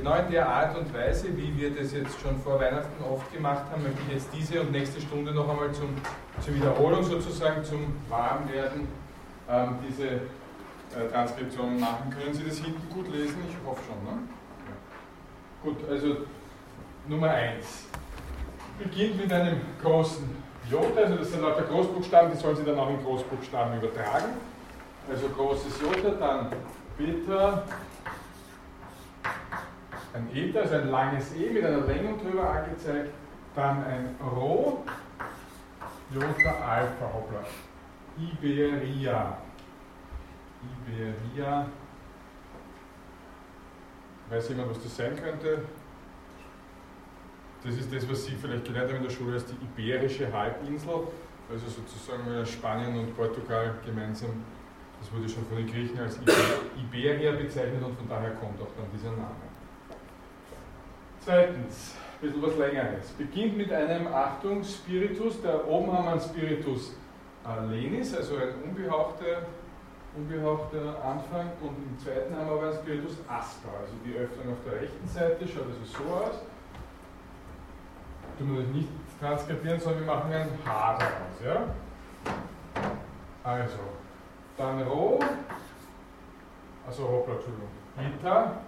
Genau in der Art und Weise, wie wir das jetzt schon vor Weihnachten oft gemacht haben, möchte ich jetzt diese und nächste Stunde noch einmal zum, zur Wiederholung sozusagen, zum Warmwerden ähm, diese äh, Transkription machen. Können Sie das hinten gut lesen? Ich hoffe schon. Ne? Ja. Gut, also Nummer 1 beginnt mit einem großen J, also das sind lauter Großbuchstaben, die sollen Sie dann auch in Großbuchstaben übertragen. Also großes J, dann Beta, ein Eta, also ein langes E mit einer Längung drüber angezeigt, dann ein Rho, Jota Alpha, hoppla, Iberia, Iberia, weiß jemand, was das sein könnte? Das ist das, was Sie vielleicht gelernt haben in der Schule als die Iberische Halbinsel, also sozusagen Spanien und Portugal gemeinsam. Das wurde schon von den Griechen als Iberia bezeichnet und von daher kommt auch dann dieser Name. Zweitens, ein bisschen was längeres. Beginnt mit einem, Achtung, Spiritus. Da oben haben wir einen Spiritus lenis, also ein unbehauchter, unbehauchter Anfang. Und im zweiten haben wir aber einen Spiritus asper, also die Öffnung auf der rechten Seite schaut also so aus. Tun wir das nicht transkribieren, sondern wir machen ein H daraus. Ja? Also, dann Rho, also hoppla, Entschuldigung, Eta,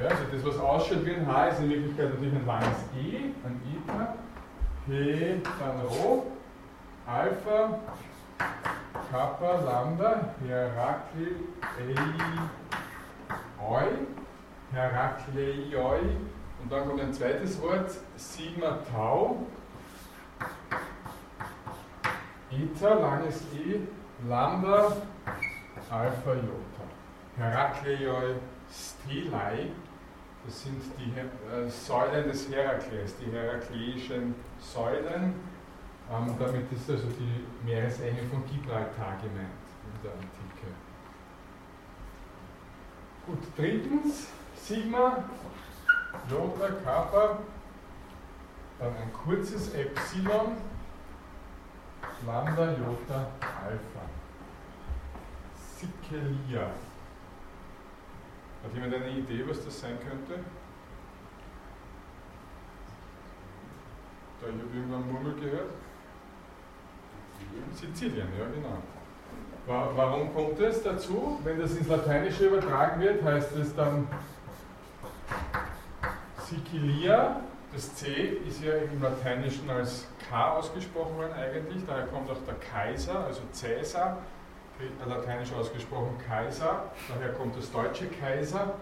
Ja, also das, was ausschaut wie ein H, ist in Wirklichkeit natürlich ein langes E, ein Eta, P, dann Rho, Alpha, Kappa, Lambda, Herakli, Oi, Herakleioi, und dann kommt ein zweites Wort, Sigma Tau, Eta, langes E, Lambda, Alpha, Jota. Herakleioi, Stelai, das sind die äh, Säulen des Herakles, die herakleischen Säulen. Ähm, damit ist also die Meeresenge von Gibraltar gemeint in der Antike. Gut, drittens, Sigma, Jota, Kappa, dann ein kurzes Epsilon, Lambda, Jota, Alpha. Sikelia. Hat jemand eine Idee, was das sein könnte? Da ich habe irgendwann Murmel gehört. Sizilien, ja genau. Warum kommt es dazu? Wenn das ins Lateinische übertragen wird, heißt es dann Sicilia. Das C ist ja im Lateinischen als K ausgesprochen worden eigentlich, daher kommt auch der Kaiser, also Cäsar lateinisch ausgesprochen Kaiser, daher kommt das deutsche Kaiser.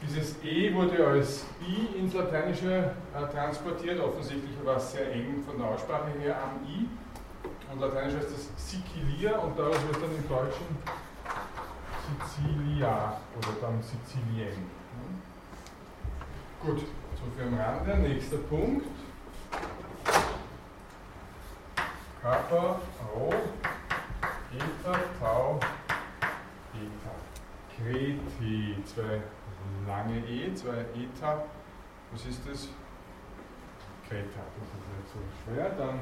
Dieses E wurde als I ins Lateinische äh, transportiert, offensichtlich war es sehr eng von der Aussprache her am I. Und lateinisch heißt das Sicilia und daraus wird dann im Deutschen Sicilia oder dann Sizilien. Gut, so viel am Rande. Nächster Punkt. Kappa, Rho, Eta, Tau, Eta. Kreti, zwei lange E, zwei Eta. Was ist das? Kreta, das ist nicht so schwer. Dann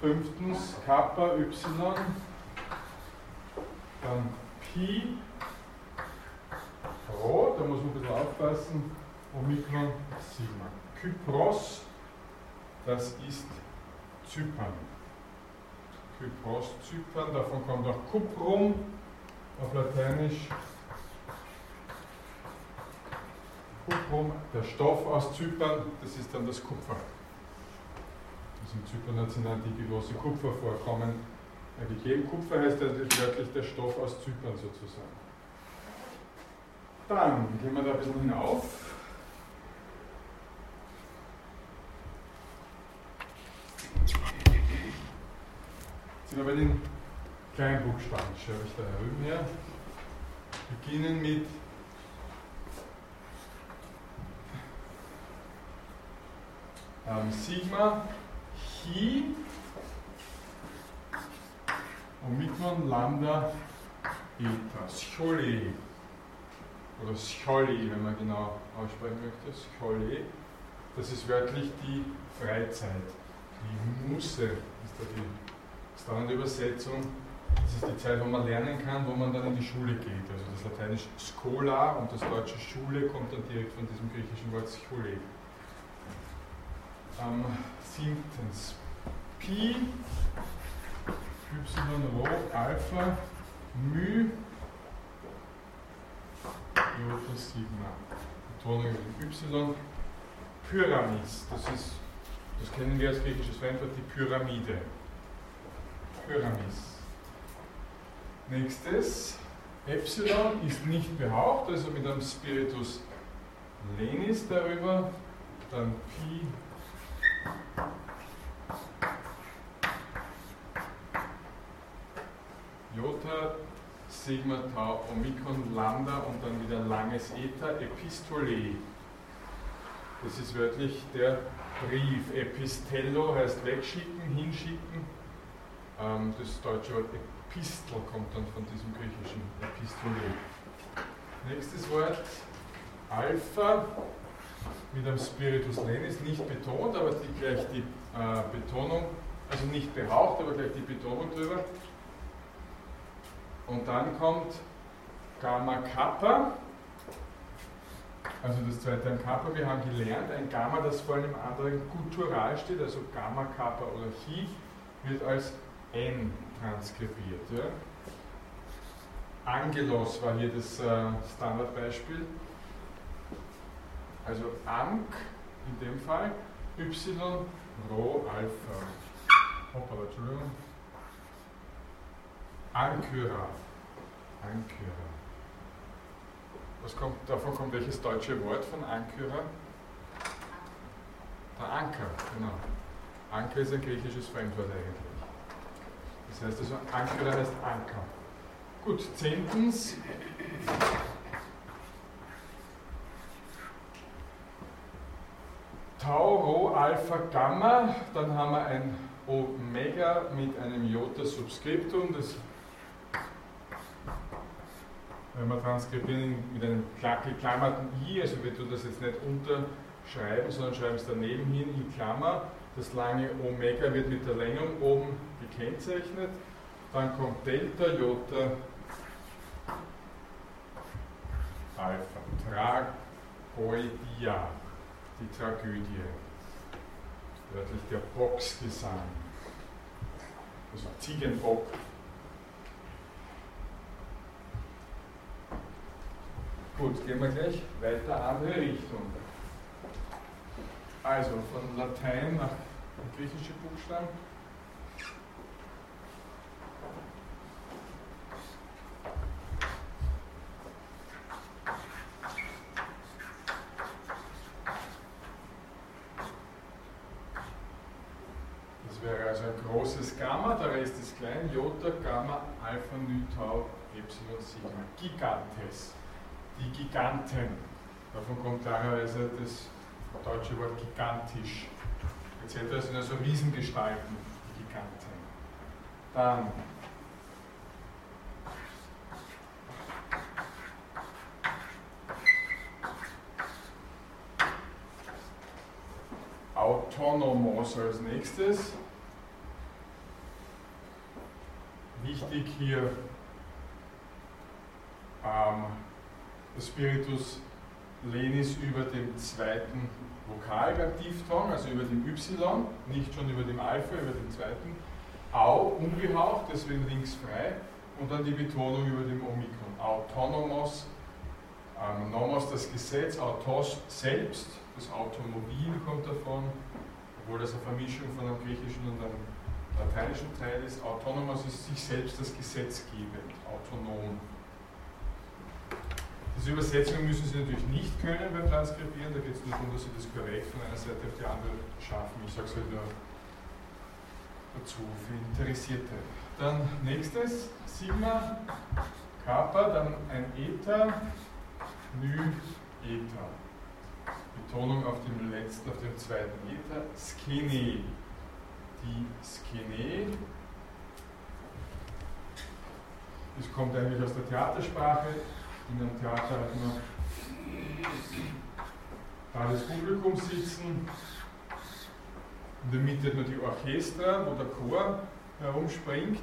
fünftens Kappa, Y. Dann Pi, Rho, da muss man ein bisschen aufpassen. Omikron, Sigma. Kypros, das ist Zypern. Kypros, Zypern, davon kommt auch Cuprum auf Lateinisch. Cuprum, der Stoff aus Zypern, das ist dann das Kupfer. Also in Zypern hat es in der Antike große Kupfervorkommen gegeben. Kupfer heißt ja wörtlich der Stoff aus Zypern sozusagen. Dann gehen wir da ein bisschen hinauf. Sind wir bei den Kleinbuchstaben, schreibe ich da drüben her. Beginnen mit ähm, Sigma, Chi, Omikron, Lambda, Eta, Scholi oder Scholi, wenn man genau aussprechen möchte, Scholi. Das ist wörtlich die Freizeit, die Musse ist da die Standardübersetzung. Das ist die Zeit, wo man lernen kann, wo man dann in die Schule geht. Also das lateinische Schola und das deutsche Schule kommt dann direkt von diesem griechischen Wort Schule. Ähm, siebtens. Pi, y, rho, Alpha, μ, Iota Sigma. Betonung über Y. Pyramis, das ist, das kennen wir als griechisches Fremdwort, die Pyramide. Pyramis. Nächstes, Epsilon ist nicht behaucht, also mit einem Spiritus lenis darüber, dann Pi Jota, Sigma, Tau, Omikron, Lambda und dann wieder langes Eta, Epistole. Das ist wörtlich der Brief. Epistello heißt wegschicken, hinschicken. Ähm, das deutsche Wort Epistel kommt dann von diesem griechischen Epistole. Nächstes Wort, Alpha, mit einem Spiritus lenis, nicht betont, aber die, gleich die äh, Betonung, also nicht behaucht, aber gleich die Betonung drüber. Und dann kommt Gamma Kappa, also das zweite ein Kappa. Wir haben gelernt, ein Gamma, das vor einem anderen Guttural steht, also Gamma Kappa oder Chi, wird als N transkribiert. Ja. Angelos war hier das äh, Standardbeispiel. Also Ank in dem Fall, Y, Rho, Alpha. Hoppala, Entschuldigung. Ankyra. Ankyra. Was kommt, davon kommt welches deutsche Wort von Ankyra? Der Anker, genau. Anker ist ein griechisches Fremdwort eigentlich. Das heißt also, Ankyra heißt Anker. Gut, zehntens. Tau, Rho, Alpha, Gamma. Dann haben wir ein Omega mit einem Jota-Subskriptum. Das wenn wir transkribieren mit einem geklammerten i, also wir tun das jetzt nicht unterschreiben, sondern schreiben es daneben hin in Klammer. Das lange Omega wird mit der Längung oben gekennzeichnet. Dann kommt Delta, Jota, Alpha. Tragoedia, die Tragödie. Wörtlich der Boxgesang. Also Ziegenbock Gut, gehen wir gleich weiter andere Richtung. Also von Latein nach griechische Buchstaben. Das wäre also ein großes Gamma, der Rest ist klein, Jota, Gamma, Alpha, Nu, Tau, Epsilon, Sigma, Gigantes die Giganten. Davon kommt klarerweise das deutsche Wort gigantisch. Etc. Das sind also Riesengestalten, die Giganten. Dann Autonomos als nächstes. Wichtig hier ähm, Spiritus lenis über dem zweiten Vokal beim Diphthong, also über dem Y, nicht schon über dem Alpha, über dem zweiten. Au, ungehaucht, deswegen links frei. Und dann die Betonung über dem Omikron. Autonomos, ähm, Nomos das Gesetz, Autos selbst, das Automobil kommt davon, obwohl das eine Vermischung von einem griechischen und einem lateinischen Teil ist. Autonomos ist sich selbst das Gesetz gebend, autonom. Diese Übersetzung müssen Sie natürlich nicht können beim Transkribieren, da geht es nur darum, dass Sie das korrekt von einer Seite auf die andere schaffen. Ich sage es halt nur dazu für Interessierte. Dann nächstes, Sigma, Kappa, dann ein Eta, Nü, Eta. Betonung auf dem letzten, auf dem zweiten Eta, Skene. Die Skene, das kommt eigentlich aus der Theatersprache, in einem Theater hat man da das Publikum sitzen. In der Mitte hat man die Orchester, wo der Chor herumspringt.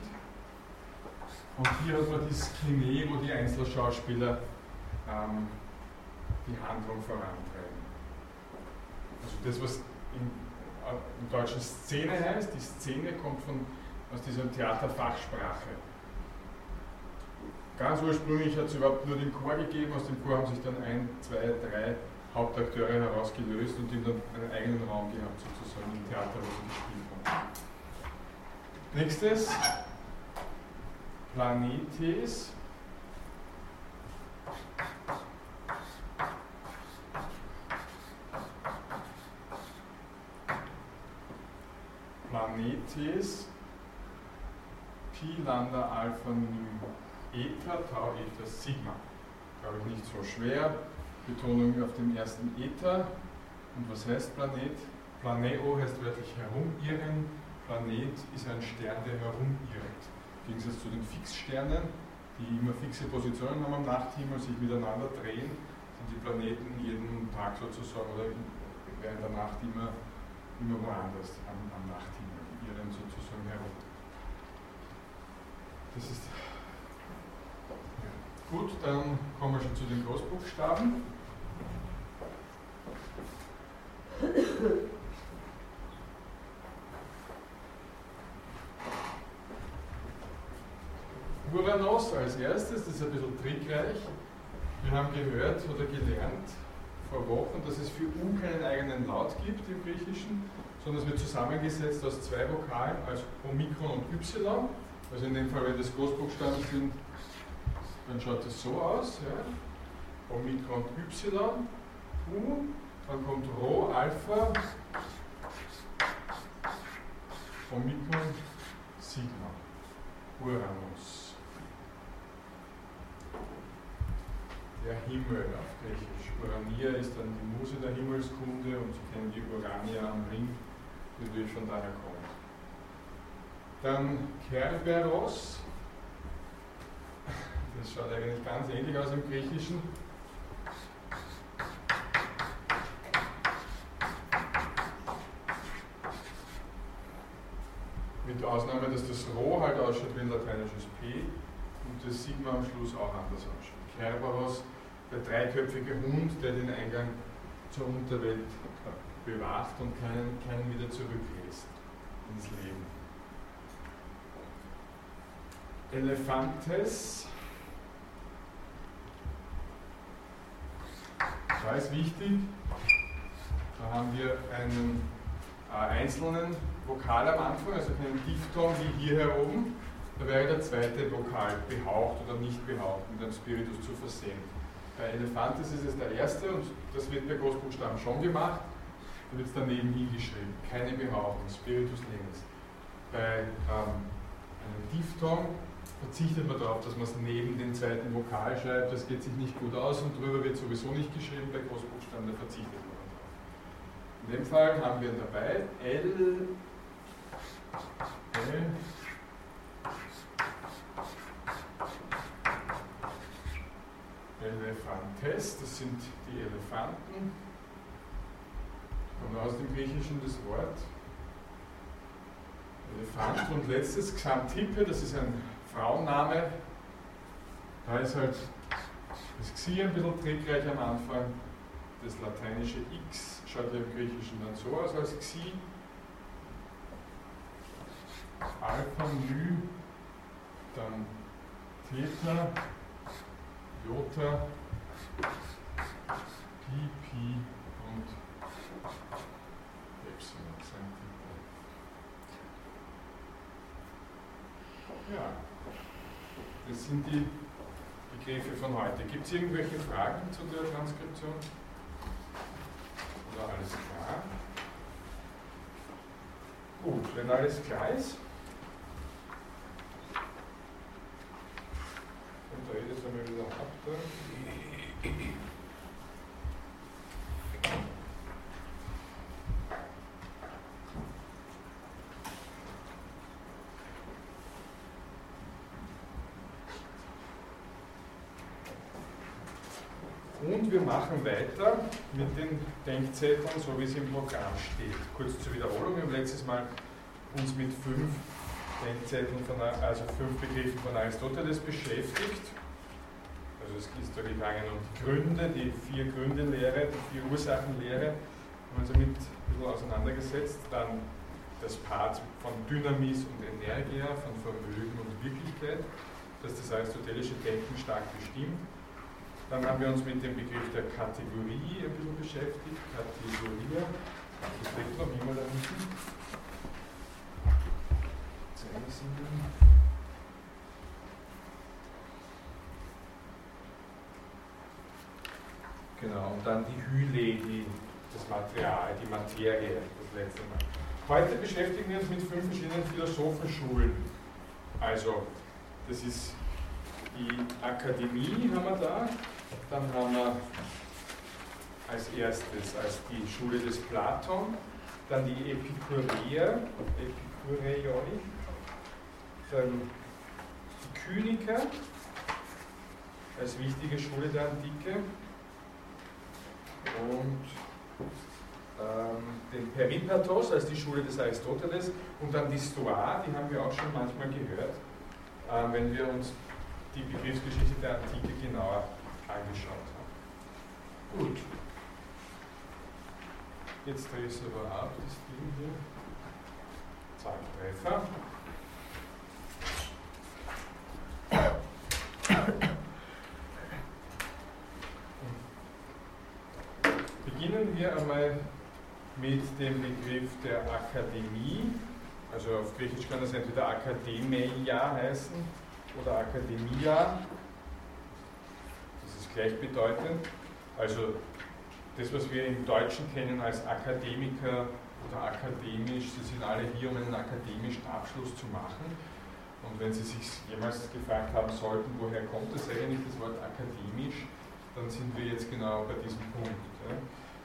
Und hier hat man das Kiné, wo die Einzelschauspieler ähm, die Handlung vorantreiben. Also das, was im, äh, im Deutschen Szene heißt, die Szene kommt von, aus dieser Theaterfachsprache. Ganz ursprünglich hat es überhaupt nur den Chor gegeben, aus dem Chor haben sich dann ein, zwei, drei Hauptakteure herausgelöst und die dann einen eigenen Raum gehabt, sozusagen im Theater, wo sie gespielt haben. Nächstes, Planetes. Planetes, Pi Lambda Alpha Nu Eta Tau Eta Sigma. Glaube ich nicht so schwer. Betonung auf dem ersten Eta. Und was heißt Planet? Planeo heißt wörtlich herumirren. Planet ist ein Stern, der herumirrt. Im Gegensatz zu den Fixsternen, die immer fixe Positionen haben am Nachthimmel, sich miteinander drehen, sind die Planeten jeden Tag sozusagen oder während der Nacht immer, immer woanders am, am Nachthimmel, irren sozusagen herum. Das ist. Gut, dann kommen wir schon zu den Großbuchstaben. Uranos als erstes, das ist ein bisschen trickreich. Wir haben gehört oder gelernt vor Wochen, dass es für U keinen eigenen Laut gibt im Griechischen, sondern es wird zusammengesetzt aus zwei Vokalen, als Omikron und Y. Also in dem Fall, wenn das Großbuchstaben sind, dann schaut es so aus. Ja. Omikron Y, U, dann kommt Rho, Alpha, Omikron, Sigma, Uranus. der Himmel auf Griechisch. Urania ist dann die Muse der Himmelskunde und Sie kennen die Urania am Ring, die natürlich von daher kommt. Dann Kerberos, das schaut eigentlich ganz ähnlich aus im Griechischen. Mit Ausnahme, dass das Rho halt ausschaut wie ein lateinisches P und das Sigma am Schluss auch anders ausschaut. Kerberos der dreiköpfige Hund, der den Eingang zur Unterwelt bewacht und keinen, keinen wieder zurücklässt ins Leben. Elefantes. Da ist wichtig, da haben wir einen äh, einzelnen Vokal am Anfang, also keinen Diphthong wie hier oben. Da wäre der zweite Vokal behaucht oder nicht behaucht mit einem Spiritus zu versehen. Bei Elefantis ist es der erste und das wird bei Großbuchstaben schon gemacht. Da wird es daneben hingeschrieben. Keine Behauptung, Spiritus lenis. Bei ähm, einem Diphthong verzichtet man darauf, dass man es neben den zweiten Vokal schreibt. Das geht sich nicht gut aus und drüber wird sowieso nicht geschrieben. Bei Großbuchstaben, da verzichtet man darauf. In dem Fall haben wir dabei L, L Elefantes, das sind die Elefanten. Kommt aus dem Griechischen das Wort. Elefant und letztes Xantippe, das ist ein Frauenname. Da ist halt das Xi ein bisschen trickreich am Anfang. Das lateinische X schaut ja im Griechischen dann so aus als Xi. Alpha, Mü, dann Theta, Jota, Pi, Pi und Epsilon Ja, das sind die Begriffe von heute. Gibt es irgendwelche Fragen zu der Transkription? Oder alles klar? Gut, wenn alles klar ist, da jedes einmal wieder ab. Und wir machen weiter mit den Denkzetteln, so wie es im Programm steht. Kurz zur Wiederholung, wir haben letztes Mal uns mit fünf Denkzetteln von, also fünf Begriffen von Aristoteles beschäftigt. Also es ist da gegangen um die Gründe, die vier Gründe-Lehre, die vier Ursachenlehre, haben uns damit ein bisschen auseinandergesetzt. Dann das Part von Dynamis und Energia, von Vermögen und Wirklichkeit, das das aristotelische Denken stark bestimmt. Dann haben wir uns mit dem Begriff der Kategorie ein bisschen beschäftigt. Kategorie, das steht noch immer da hinten. Genau, und dann die Hyle, die, das Material, die Materie, das letzte Mal. Heute beschäftigen wir uns mit fünf verschiedenen Philosophenschulen. Also, das ist die Akademie haben wir da, dann haben wir als erstes als die Schule des Platon, dann die Epikureer, Epikureioi, dann die Kyniker als wichtige Schule der Antike und ähm, den Peripatos als die Schule des Aristoteles und dann die Stoa, die haben wir auch schon manchmal gehört, äh, wenn wir uns die Begriffsgeschichte der Antike genauer angeschaut haben. Gut. Jetzt drehe ich es aber ab, das Ding hier. Zack, Treffer. Beginnen wir einmal mit dem Begriff der Akademie. Also auf Griechisch kann das entweder Akademeia heißen oder Akademia. Das ist gleichbedeutend. Also das, was wir im Deutschen kennen als Akademiker oder akademisch, sie sind alle hier, um einen akademischen Abschluss zu machen. Und wenn Sie sich jemals gefragt haben sollten, woher kommt das eigentlich, das Wort akademisch, dann sind wir jetzt genau bei diesem Punkt.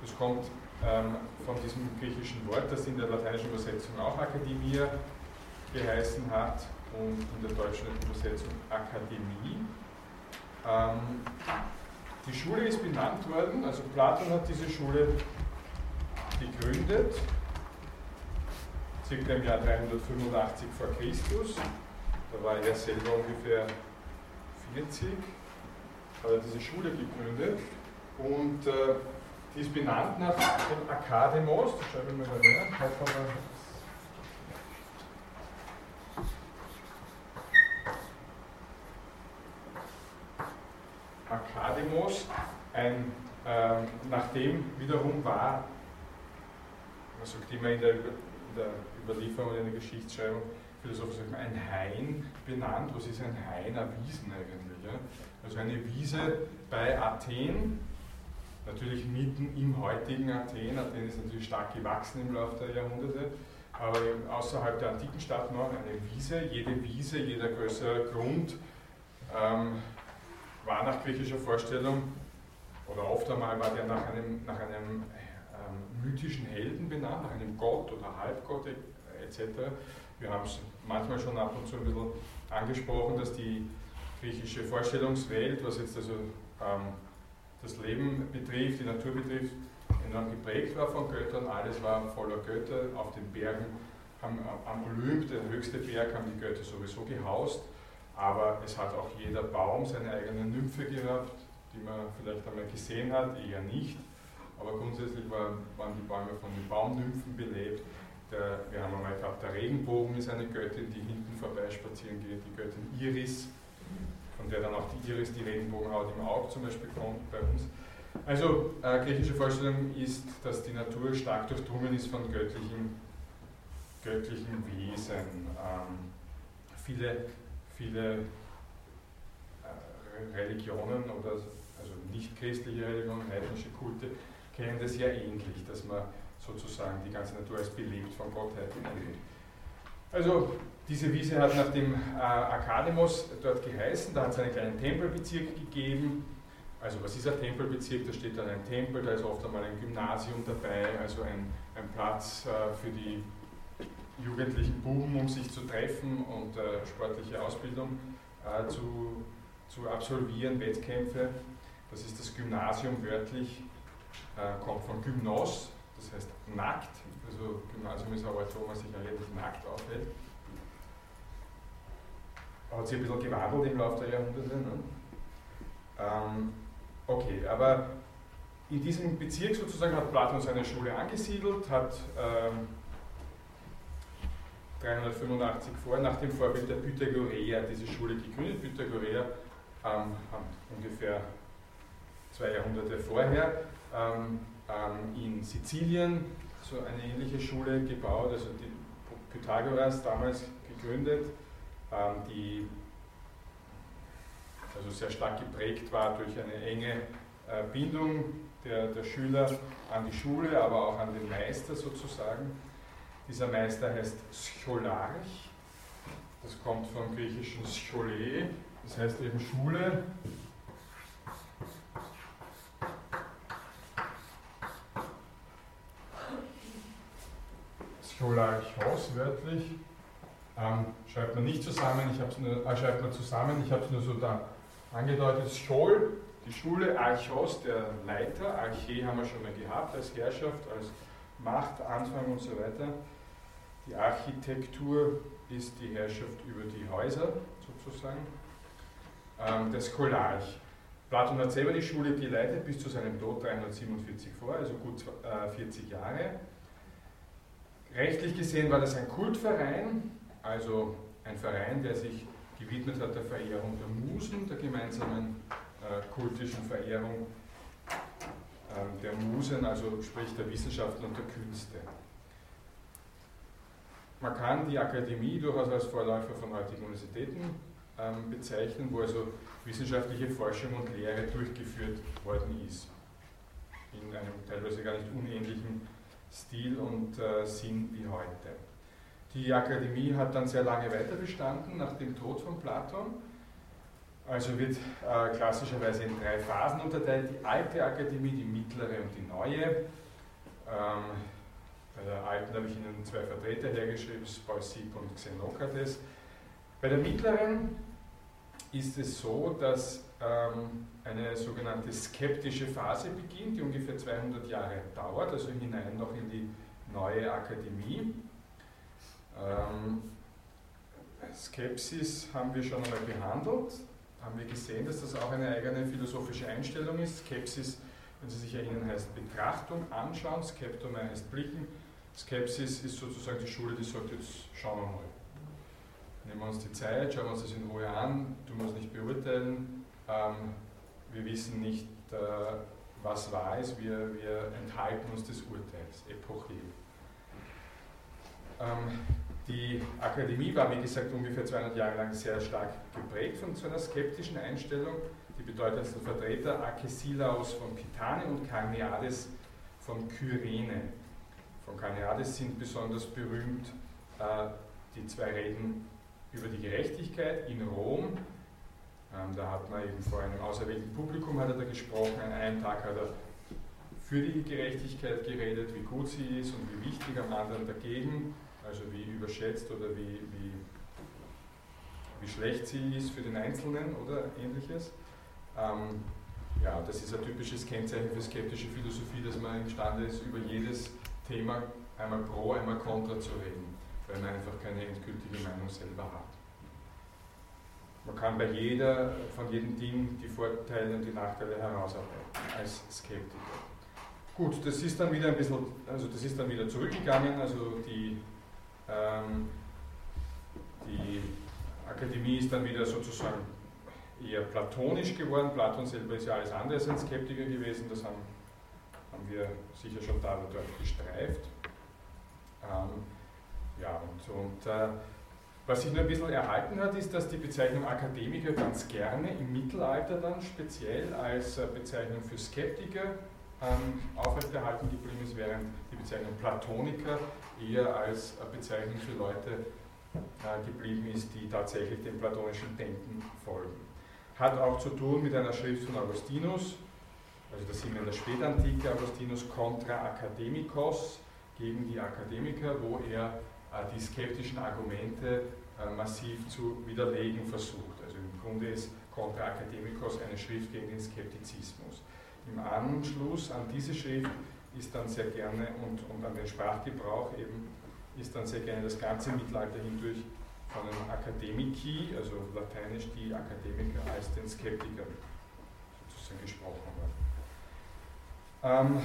Das kommt ähm, von diesem griechischen Wort, das in der lateinischen Übersetzung auch Akademia geheißen hat und in der deutschen Übersetzung Akademie. Ähm, die Schule ist benannt worden, also Platon hat diese Schule gegründet, circa im Jahr 385 vor Christus. Da war er selber ungefähr 40, hat er diese Schule gegründet und äh, die ist benannt nach dem Akademos, das schreibe ich mal da her, Akademos, ein, äh, nachdem wiederum war, man sagt immer in der, in der Überlieferung oder in der Geschichtsschreibung, Philosophen sagen, ein Hain benannt. Was ist ein Hain? Eine Wiesen eigentlich. Ja? Also eine Wiese bei Athen, natürlich mitten im heutigen Athen. Athen ist natürlich stark gewachsen im Laufe der Jahrhunderte, aber außerhalb der antiken Stadt noch eine Wiese. Jede Wiese, jeder größere Grund ähm, war nach griechischer Vorstellung, oder oft einmal war der nach einem, nach einem ähm, mythischen Helden benannt, nach einem Gott oder Halbgott etc. Wir haben es manchmal schon ab und zu ein bisschen angesprochen, dass die griechische Vorstellungswelt, was jetzt also ähm, das Leben betrifft, die Natur betrifft, enorm geprägt war von Göttern. Alles war voller Götter. Auf den Bergen, haben, am Olymp, der höchste Berg, haben die Götter sowieso gehaust aber es hat auch jeder Baum seine eigene Nymphe gehabt, die man vielleicht einmal gesehen hat, eher nicht. Aber grundsätzlich war, waren die Bäume von den Baumnymphen belebt. Der, wir haben einmal gehabt, der Regenbogen ist eine Göttin, die hinten vorbei spazieren geht, die Göttin Iris, von der dann auch die Iris die Regenbogenhaut im Auge zum Beispiel kommt bei uns. Also äh, griechische Vorstellung ist, dass die Natur stark durchdrungen ist von göttlichen, göttlichen Wesen. Ähm, viele viele äh, Religionen oder also nicht christliche Religionen, heidnische Kulte kennen das ja ähnlich, dass man sozusagen die ganze Natur als belebt von Gottheit annimmt. Also diese Wiese hat nach dem äh, Akademos dort geheißen, da hat es einen kleinen Tempelbezirk gegeben. Also was ist ein Tempelbezirk? Da steht dann ein Tempel, da ist oft einmal ein Gymnasium dabei, also ein, ein Platz äh, für die jugendlichen Buben, um sich zu treffen und äh, sportliche Ausbildung äh, zu, zu absolvieren, Wettkämpfe. Das ist das Gymnasium wörtlich, äh, kommt von Gymnos, das heißt nackt. Also Gymnasium ist ein Ort, wo man sich eigentlich nackt aufhält. hat sich ein bisschen gewandelt im Laufe der Jahrhunderte. Ne? Ähm, okay, aber in diesem Bezirk sozusagen hat Platon seine Schule angesiedelt, hat ähm, 385 vor, nach dem Vorbild der Pythagoreer diese Schule gegründet. Pythagoreer ähm, ungefähr zwei Jahrhunderte vorher ähm, ähm, in Sizilien so eine ähnliche Schule gebaut, also die Pythagoras damals gegründet, ähm, die also sehr stark geprägt war durch eine enge äh, Bindung der, der Schüler an die Schule, aber auch an den Meister sozusagen. Dieser Meister heißt Scholarch, das kommt vom griechischen Schole, das heißt eben Schule. Scholarchos wörtlich. Ähm, schreibt man nicht zusammen, ich habe es nur, äh, schreibt man zusammen, ich habe es nur so da angedeutet. Schol, die Schule, Archos, der Leiter, Arche haben wir schon mal gehabt, als Herrschaft, als Macht, Anfang und so weiter. Die Architektur ist die Herrschaft über die Häuser sozusagen. Ähm, der Scholarch. Platon hat selber die Schule geleitet bis zu seinem Tod 347 vor, also gut äh, 40 Jahre. Rechtlich gesehen war das ein Kultverein, also ein Verein, der sich gewidmet hat der Verehrung der Musen, der gemeinsamen äh, kultischen Verehrung äh, der Musen, also sprich der Wissenschaften und der Künste. Man kann die Akademie durchaus als Vorläufer von heutigen Universitäten ähm, bezeichnen, wo also wissenschaftliche Forschung und Lehre durchgeführt worden ist. In einem teilweise gar nicht unähnlichen Stil und äh, Sinn wie heute. Die Akademie hat dann sehr lange weiter bestanden nach dem Tod von Platon. Also wird äh, klassischerweise in drei Phasen unterteilt. Die alte Akademie, die mittlere und die neue. Ähm, der alten habe ich Ihnen zwei Vertreter hergeschrieben, Speusipp und Xenokrates. Bei der mittleren ist es so, dass ähm, eine sogenannte skeptische Phase beginnt, die ungefähr 200 Jahre dauert, also hinein noch in die neue Akademie. Ähm, Skepsis haben wir schon einmal behandelt, haben wir gesehen, dass das auch eine eigene philosophische Einstellung ist. Skepsis, wenn Sie sich erinnern, heißt Betrachtung, Anschauen, Skeptome heißt Blicken. Skepsis ist sozusagen die Schule, die sagt, jetzt schauen wir mal. Nehmen wir uns die Zeit, schauen wir uns das in Ruhe an, tun wir es nicht beurteilen. Ähm, wir wissen nicht, äh, was wahr ist, wir, wir enthalten uns des Urteils, epochil. Ähm, die Akademie war, wie gesagt, ungefähr 200 Jahre lang sehr stark geprägt von so einer skeptischen Einstellung. Die bedeutendsten Vertreter Akesilaus von Pitane und Karneades von Kyrene. Von Karneades sind besonders berühmt äh, die zwei Reden über die Gerechtigkeit in Rom. Ähm, da hat man eben vor einem auserwählten Publikum hat er da gesprochen. An einem Tag hat er für die Gerechtigkeit geredet, wie gut sie ist und wie wichtig, am anderen dagegen also wie überschätzt oder wie, wie, wie schlecht sie ist für den Einzelnen oder ähnliches. Ähm, ja, das ist ein typisches Kennzeichen für skeptische Philosophie, dass man imstande ist, über jedes Thema einmal pro, einmal contra zu reden, weil man einfach keine endgültige Meinung selber hat. Man kann bei jeder, von jedem Ding die Vorteile und die Nachteile herausarbeiten als Skeptiker. Gut, das ist dann wieder ein bisschen, also das ist dann wieder zurückgegangen, also die ähm, die Akademie ist dann wieder sozusagen eher platonisch geworden. Platon selber ist ja alles andere als ein Skeptiker gewesen, das haben, haben wir sicher schon da oder dort gestreift. Ähm, ja, und, und äh, was sich nur ein bisschen erhalten hat, ist, dass die Bezeichnung Akademiker ganz gerne im Mittelalter dann speziell als äh, Bezeichnung für Skeptiker ähm, aufrechterhalten geblieben ist, während die Bezeichnung Platoniker eher als Bezeichnung für Leute äh, geblieben ist, die tatsächlich dem platonischen Denken folgen. Hat auch zu tun mit einer Schrift von Augustinus, also das sind wir in der Spätantike, Augustinus contra academicos, gegen die Akademiker, wo er äh, die skeptischen Argumente äh, massiv zu widerlegen versucht. Also im Grunde ist Contra Academicos eine Schrift gegen den Skeptizismus. Im Anschluss an diese Schrift ist dann sehr gerne und, und an den Sprachgebrauch eben ist dann sehr gerne das ganze Mittelalter hindurch von den Akademiki, also lateinisch die Akademiker, als den Skeptikern sozusagen gesprochen worden. Ähm,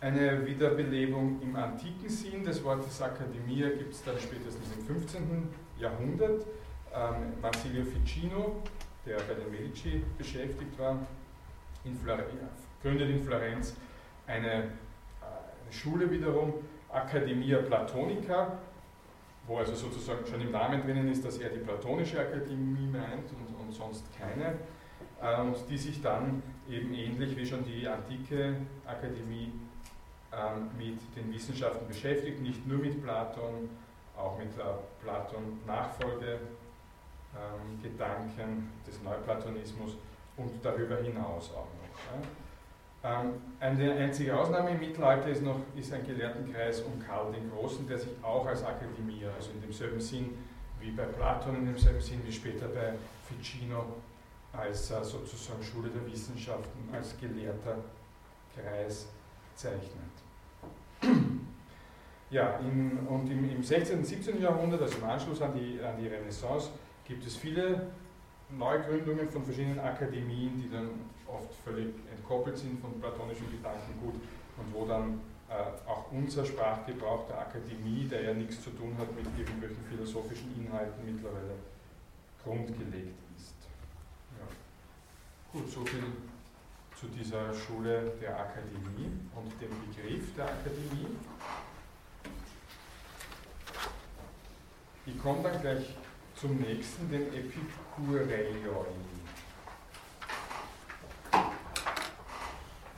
eine Wiederbelebung im antiken Sinn des Wortes Akademia gibt es dann spätestens im 15. Jahrhundert. Ähm, Marsilio Ficino, der bei den Medici beschäftigt war, in gründet in Florenz eine, äh, eine Schule wiederum, Academia Platonica, wo also sozusagen schon im Namen drinnen ist, dass er die platonische Akademie meint und, und sonst keine, äh, und die sich dann eben ähnlich wie schon die antike Akademie ähm, mit den Wissenschaften beschäftigt, nicht nur mit Platon, auch mit Platon Nachfolge, ähm, des Neuplatonismus und darüber hinaus auch noch. Ähm, eine einzige Ausnahme im Mittelalter ist noch ist ein Gelehrtenkreis um Karl den Großen, der sich auch als Akademie, also in demselben Sinn wie bei Platon, in demselben Sinn wie später bei Ficino, als sozusagen Schule der Wissenschaften, als gelehrter Kreis zeichnet. Ja, in, und im, im 16. und 17. Jahrhundert, also im Anschluss an die, an die Renaissance, gibt es viele Neugründungen von verschiedenen Akademien, die dann oft völlig entkoppelt sind von platonischen Gedankengut und wo dann äh, auch unser Sprachgebrauch der Akademie, der ja nichts zu tun hat mit irgendwelchen philosophischen Inhalten, mittlerweile grundgelegt ist. Gut, soviel zu dieser Schule der Akademie und dem Begriff der Akademie. Ich komme dann gleich zum nächsten, den Epikureioi.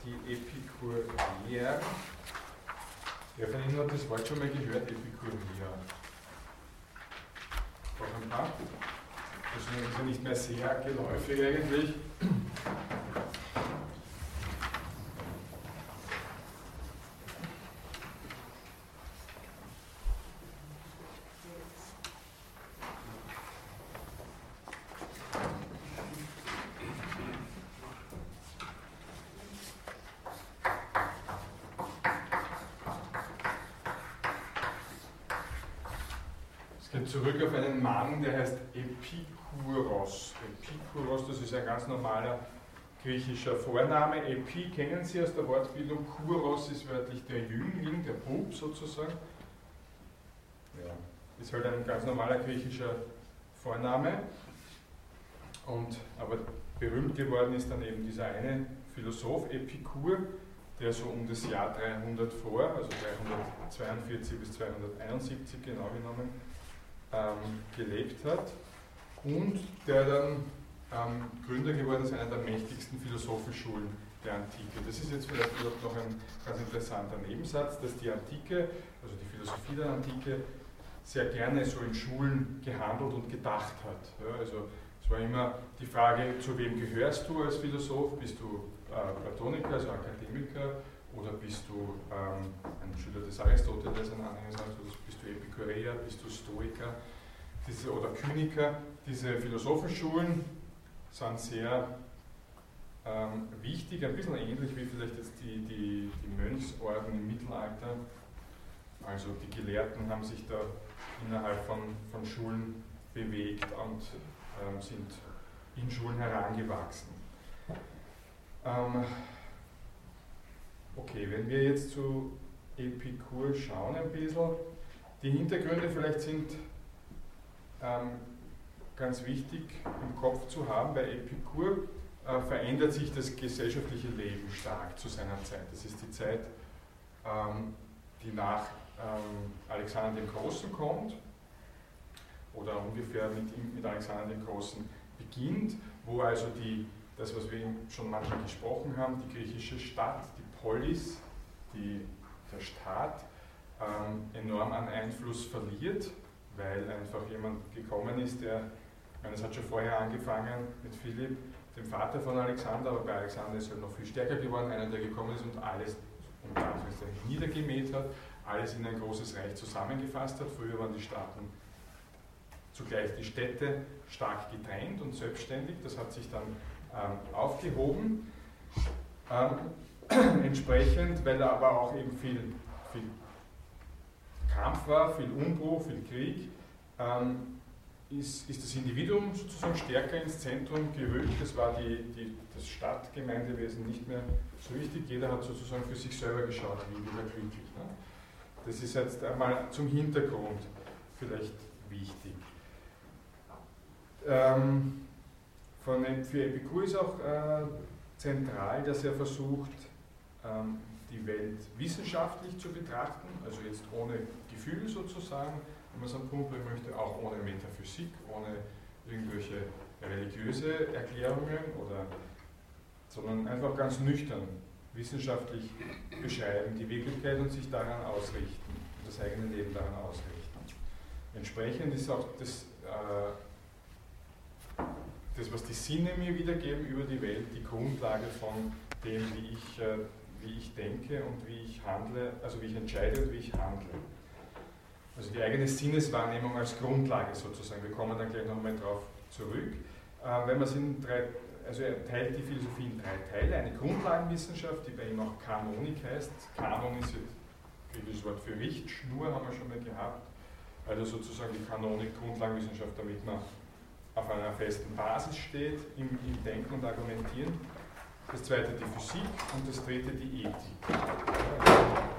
Die Epikureier. Wer von Ihnen hat das Wort schon mal gehört, Epikureier? Auch ein paar? Das ja nicht mehr sehr geläufig eigentlich. zurück auf einen Mann, der heißt Epikuros. Epikuros, das ist ein ganz normaler griechischer Vorname. Epi kennen Sie aus der Wortbildung. Kuros ist wörtlich der Jüngling, der Bub sozusagen. Ja, ist halt ein ganz normaler griechischer Vorname. Und, aber berühmt geworden ist dann eben dieser eine Philosoph Epikur, der so um das Jahr 300 vor, also 342 bis 271 genau genommen, ähm, gelebt hat und der dann ähm, Gründer geworden ist einer der mächtigsten Philosophenschulen der Antike. Das ist jetzt vielleicht noch ein ganz interessanter Nebensatz, dass die Antike, also die Philosophie der Antike, sehr gerne so in Schulen gehandelt und gedacht hat. Ja, also es war immer die Frage, zu wem gehörst du als Philosoph? Bist du äh, Platoniker, also Akademiker, oder bist du ähm, ein Schüler des Aristoteles, ein Anhänger, also bist du Epikureer, bist du Stoiker diese, oder Kyniker? Diese Philosophenschulen sind sehr ähm, wichtig, ein bisschen ähnlich wie vielleicht jetzt die, die, die Mönchsorden im Mittelalter. Also die Gelehrten haben sich da innerhalb von, von Schulen bewegt und ähm, sind in Schulen herangewachsen. Ähm, Okay, wenn wir jetzt zu Epikur schauen ein bisschen, die Hintergründe vielleicht sind ähm, ganz wichtig im Kopf zu haben. Bei Epikur äh, verändert sich das gesellschaftliche Leben stark zu seiner Zeit. Das ist die Zeit, ähm, die nach ähm, Alexander dem Großen kommt oder ungefähr mit, mit Alexander dem Großen beginnt, wo also die, das, was wir schon manchmal gesprochen haben, die griechische Stadt, die Polis, die, der Staat, ähm, enorm an Einfluss verliert, weil einfach jemand gekommen ist, der, ich meine, es hat schon vorher angefangen mit Philipp, dem Vater von Alexander, aber bei Alexander ist er noch viel stärker geworden, einer, der gekommen ist und alles unter Anführungszeichen niedergemäht hat, alles in ein großes Reich zusammengefasst hat. Früher waren die Staaten zugleich die Städte stark getrennt und selbstständig, das hat sich dann ähm, aufgehoben. Ähm, entsprechend, weil da aber auch eben viel, viel Kampf war, viel Umbruch, viel Krieg, ähm, ist, ist das Individuum sozusagen stärker ins Zentrum gerückt. Das war die, die, das Stadtgemeindewesen nicht mehr so wichtig. Jeder hat sozusagen für sich selber geschaut, wie er glücklich. Ne? Das ist jetzt einmal zum Hintergrund vielleicht wichtig. Ähm, von, für Epikur ist auch äh, zentral, dass er versucht, ähm, die Welt wissenschaftlich zu betrachten, also jetzt ohne Gefühl sozusagen, wenn man es bringen möchte, auch ohne Metaphysik, ohne irgendwelche religiöse Erklärungen oder sondern einfach ganz nüchtern wissenschaftlich beschreiben, die Wirklichkeit und sich daran ausrichten und das eigene Leben daran ausrichten. Entsprechend ist auch das, äh, das, was die Sinne mir wiedergeben über die Welt, die Grundlage von dem, wie ich, äh, wie ich denke und wie ich handle, also wie ich entscheide und wie ich handle. Also die eigene Sinneswahrnehmung als Grundlage sozusagen. Wir kommen dann gleich nochmal darauf zurück. Äh, wenn man es in drei, also er teilt die Philosophie in drei Teile. Eine Grundlagenwissenschaft, die bei ihm auch Kanonik heißt. Kanon ist ein griechisches Wort für Richtschnur, haben wir schon mal gehabt. Also sozusagen die Kanonik, Grundlagenwissenschaft, damit man auf einer festen Basis steht im, im Denken und Argumentieren. Das zweite die Physik und das dritte die Ethik.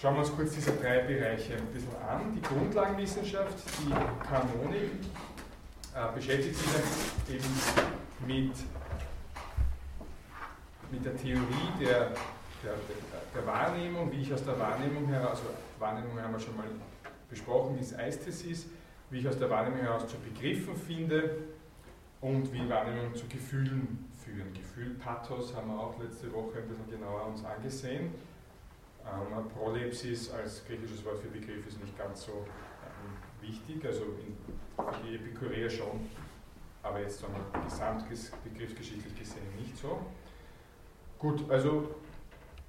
Schauen wir uns kurz diese drei Bereiche ein bisschen an. Die Grundlagenwissenschaft, die Kanonik, äh, beschäftigt sich eben mit, mit der Theorie der, der, der, Wahrnehmung, wie ich aus der Wahrnehmung heraus, also Wahrnehmung haben wir schon mal besprochen, ist Eisthesis, wie ich aus der Wahrnehmung heraus zu Begriffen finde und wie Wahrnehmung zu Gefühlen führen. Gefühl, Pathos haben wir auch letzte Woche ein bisschen genauer uns angesehen. Ähm, Prolepsis als griechisches Wort für Begriff ist nicht ganz so ähm, wichtig, also in, die Epikureer schon, aber jetzt wir gesamtbegriffsgeschichtlich gesehen nicht so. Gut, also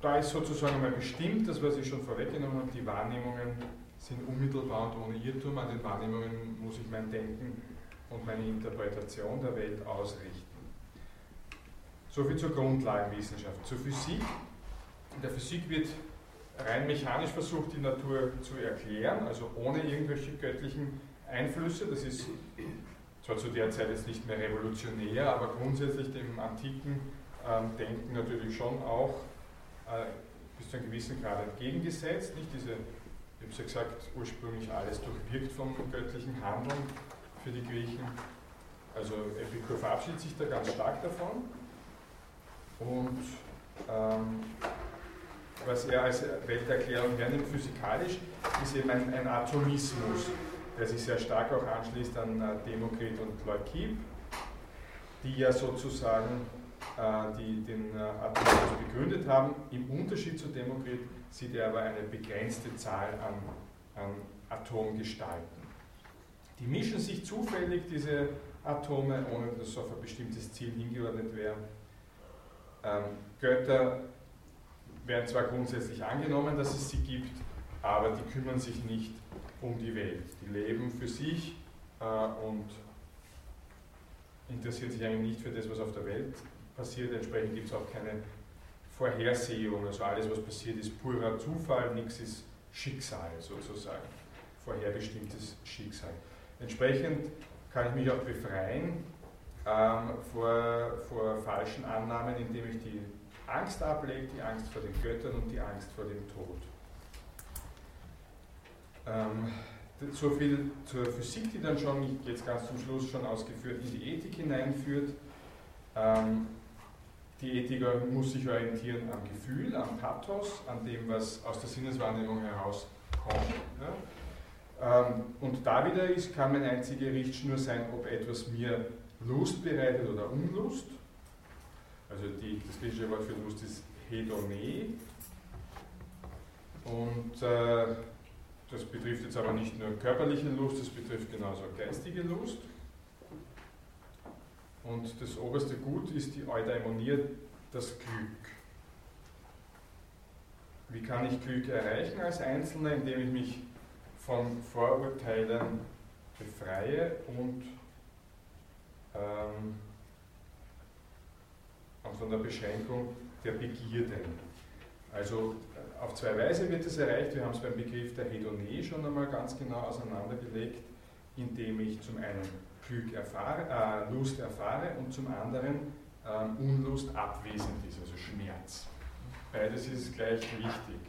da ist sozusagen mal bestimmt, das was ich schon vorweggenommen habe, die Wahrnehmungen sind unmittelbar und ohne Irrtum. An den Wahrnehmungen muss ich mein Denken und meine Interpretation der Welt ausrichten. Soviel zur Grundlagenwissenschaft. Zur Physik. In der Physik wird rein mechanisch versucht, die Natur zu erklären, also ohne irgendwelche göttlichen Einflüsse. Das ist zwar zu der Zeit jetzt nicht mehr revolutionär, aber grundsätzlich dem antiken ähm, Denken natürlich schon auch äh, bis zu einem gewissen Grad entgegengesetzt. Nicht diese, ich habe es ja gesagt, ursprünglich alles durchwirkt vom göttlichen Handeln für die Griechen. Also Epikur verabschiedet sich da ganz stark davon. Und ähm, was er als Welterklärung hernimmt, physikalisch, ist eben ein, ein Atomismus, der sich sehr stark auch anschließt an äh, Demokrit und Leucippe, die ja sozusagen äh, die den äh, Atomismus begründet haben. Im Unterschied zu Demokrit sieht er aber eine begrenzte Zahl an, an Atomgestalten. Die mischen sich zufällig, diese Atome, ohne dass auf ein bestimmtes Ziel hingeordnet wäre. Ähm, Götter werden zwar grundsätzlich angenommen, dass es sie gibt, aber die kümmern sich nicht um die Welt. Die leben für sich äh, und interessieren sich eigentlich nicht für das, was auf der Welt passiert. Entsprechend gibt es auch keine Vorhersehung. Also alles, was passiert, ist purer Zufall, nichts ist Schicksal sozusagen. Vorherbestimmtes Schicksal. Entsprechend kann ich mich auch befreien ähm, vor, vor falschen Annahmen, indem ich die Angst ablegt, die Angst vor den Göttern und die Angst vor dem Tod. Ähm, so viel zur Physik, die dann schon, jetzt ganz zum Schluss schon ausgeführt, in die Ethik hineinführt. Ähm, die Ethiker muss sich orientieren am Gefühl, am Pathos, an dem, was aus der Sinneswahrnehmung herauskommt. Ja? Ähm, und da wieder ist, kann mein einziger Richtschnur sein, ob etwas mir Lust bereitet oder Unlust. Also die, das griechische Wort für Lust ist Hedone. Und äh, das betrifft jetzt aber nicht nur körperliche Lust, das betrifft genauso geistige Lust. Und das oberste Gut ist die Eudaimonie, das Glück. Wie kann ich Glück erreichen als Einzelner? Indem ich mich von Vorurteilen befreie und ähm, und von der Beschränkung der Begierden. Also äh, auf zwei Weise wird es erreicht. Wir haben es beim Begriff der Hedonie schon einmal ganz genau auseinandergelegt. indem ich zum einen Glück erfahre, äh, Lust erfahre und zum anderen ähm, Unlust abwesend ist, also Schmerz. Beides ist gleich wichtig,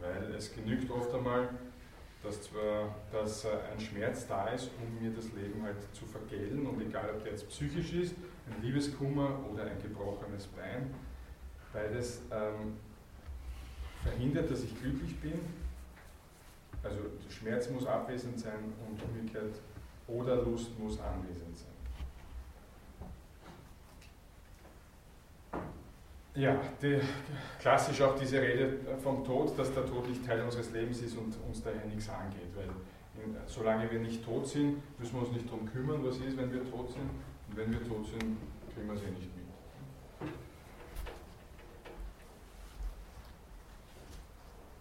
weil es genügt oft einmal, dass zwar dass, äh, ein Schmerz da ist, um mir das Leben halt zu vergelten und egal ob der jetzt psychisch ist, ein Liebeskummer oder ein gebrochenes Bein, beides ähm, verhindert, dass ich glücklich bin. Also der Schmerz muss abwesend sein und umgekehrt oder Lust muss anwesend sein. Ja, die, klassisch auch diese Rede vom Tod, dass der Tod nicht Teil unseres Lebens ist und uns daher nichts angeht. Weil in, solange wir nicht tot sind, müssen wir uns nicht darum kümmern, was ist, wenn wir tot sind. Und wenn wir tot sind, kriegen wir sie eh nicht mit.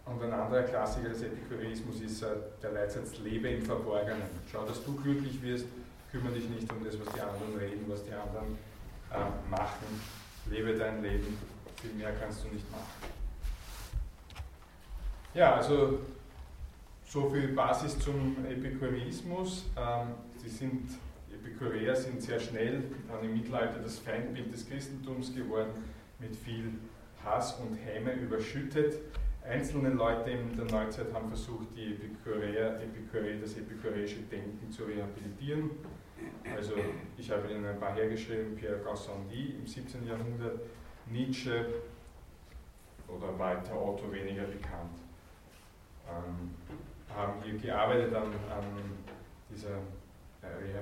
Und ein anderer Klassiker des Epikureismus ist äh, der Leitsatz, lebe im Verborgenen. Schau, dass du glücklich wirst, kümmere dich nicht um das, was die anderen reden, was die anderen äh, machen lebe dein Leben, viel mehr kannst du nicht machen. Ja, also so viel Basis zum Epikureismus. Ähm, die sind, Epikureer sind sehr schnell dann im Mittelalter das Feindbild des Christentums geworden, mit viel Hass und Häme überschüttet. Einzelne Leute in der Neuzeit haben versucht, die Epikureer, Epikureer, das epikureische Denken zu rehabilitieren. Also ich habe Ihnen ein paar hergeschrieben, Pierre Gassendi im 17. Jahrhundert, Nietzsche oder Walter Otto weniger bekannt, ähm, haben hier gearbeitet an, an dieser äh,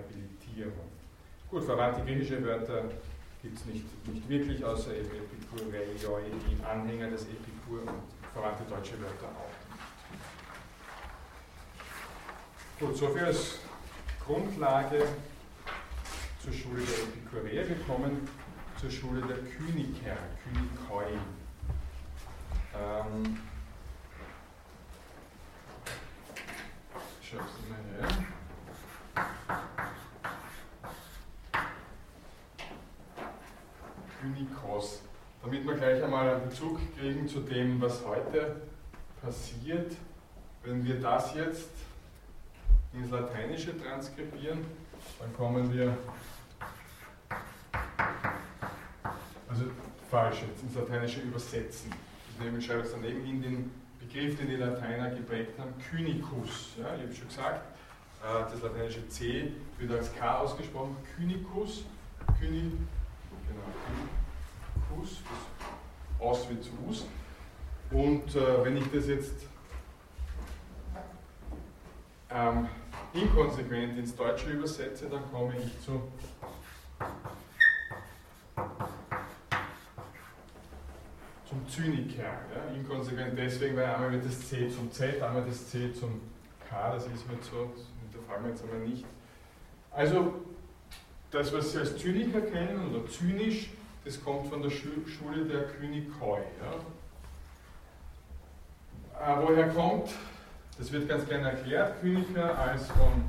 Rehabilitierung. Gut, verwandte griechische Wörter gibt es nicht, nicht wirklich, außer Epikureioi, die Anhänger des Epikur und verwandte deutsche Wörter auch. Gut, soviel als Grundlage zur Schule der Epikureer. Wir kommen zur Schule der Kyniker, Kynikoi. Ähm, Schau es mal her. Kynikos. Damit wir gleich einmal einen Bezug kriegen zu dem, was heute passiert, wenn wir das jetzt ins Lateinische transkribieren, dann kommen wir, also falsch jetzt, ins Lateinische übersetzen. Ich nehme, schreibe jetzt daneben hin den Begriff, den die Lateiner geprägt haben, Kynicus. Ja, ich habe schon gesagt, äh, das lateinische C wird als K ausgesprochen, Kynicus, Kyni, genau, Kynicus, aus wie zu Us. Und äh, wenn ich das jetzt ähm, inkonsequent ins Deutsche übersetze, dann komme ich zu zum Zyniker. Ja? Inkonsequent deswegen, weil einmal wird das C zum Z, einmal das C zum K, das ist mir so, das hinterfragen wir jetzt einmal nicht. Also, das, was Sie als Zyniker kennen oder zynisch, das kommt von der Schule der Kynikoi. Ja? Äh, woher kommt das wird ganz gerne erklärt, Kyniker als von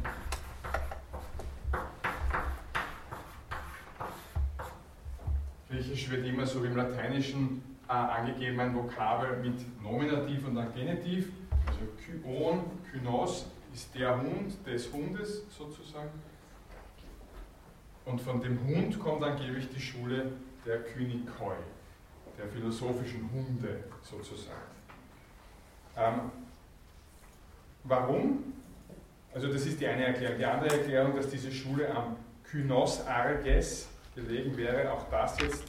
Griechisch wird immer so wie im Lateinischen äh, angegeben ein Vokabel mit Nominativ und dann Genitiv. Also Kyon, Kynos ist der Hund des Hundes sozusagen. Und von dem Hund kommt angeblich die Schule der Kynikoi, der philosophischen Hunde sozusagen. Ähm, Warum? Also das ist die eine Erklärung. Die andere Erklärung, dass diese Schule am Kynos Arges gelegen wäre, auch das jetzt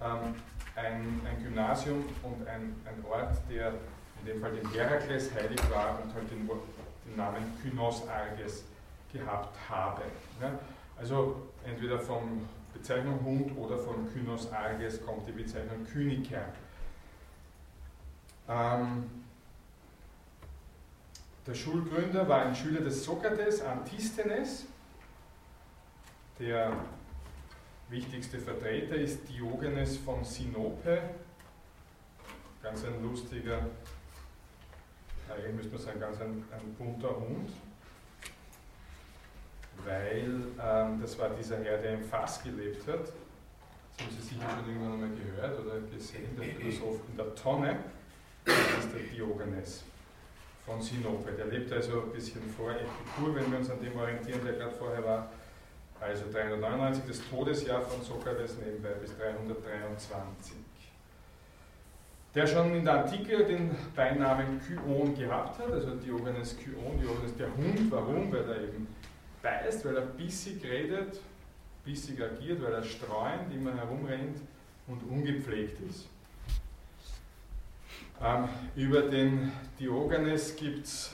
ähm, ein, ein, Gymnasium und ein, ein, Ort, der in dem Fall den Herakles heilig war und halt den, den Namen Kynos Arges gehabt habe. Ja? Also entweder von Bezeichnung Hund oder von Kynos Arges kommt die Bezeichnung Kyniker. Ähm, der Schulgründer war ein Schüler des Sokrates, Antisthenes. Der wichtigste Vertreter ist Diogenes von Sinope. Ganz ein lustiger, eigentlich müsste man sagen, ganz ein, ein bunter Hund, weil ähm, das war dieser Herr, der im Fass gelebt hat. Das haben Sie sicher schon irgendwann einmal gehört oder gesehen, der Philosoph in der Tonne, das ist der Diogenes von Sinope. Der lebt also ein bisschen vor Epikur, wenn wir uns an dem orientieren, der gerade vorher war. Also 399, das Todesjahr von Sokrates nebenbei bis 323. Der schon in der Antike den Beinamen Kyon gehabt hat, also Diogenes Kyon, Diogenes der Hund. Warum? Weil er eben beißt, weil er bissig redet, bissig agiert, weil er streuend immer herumrennt und ungepflegt ist. Ähm, über den Diogenes gibt es,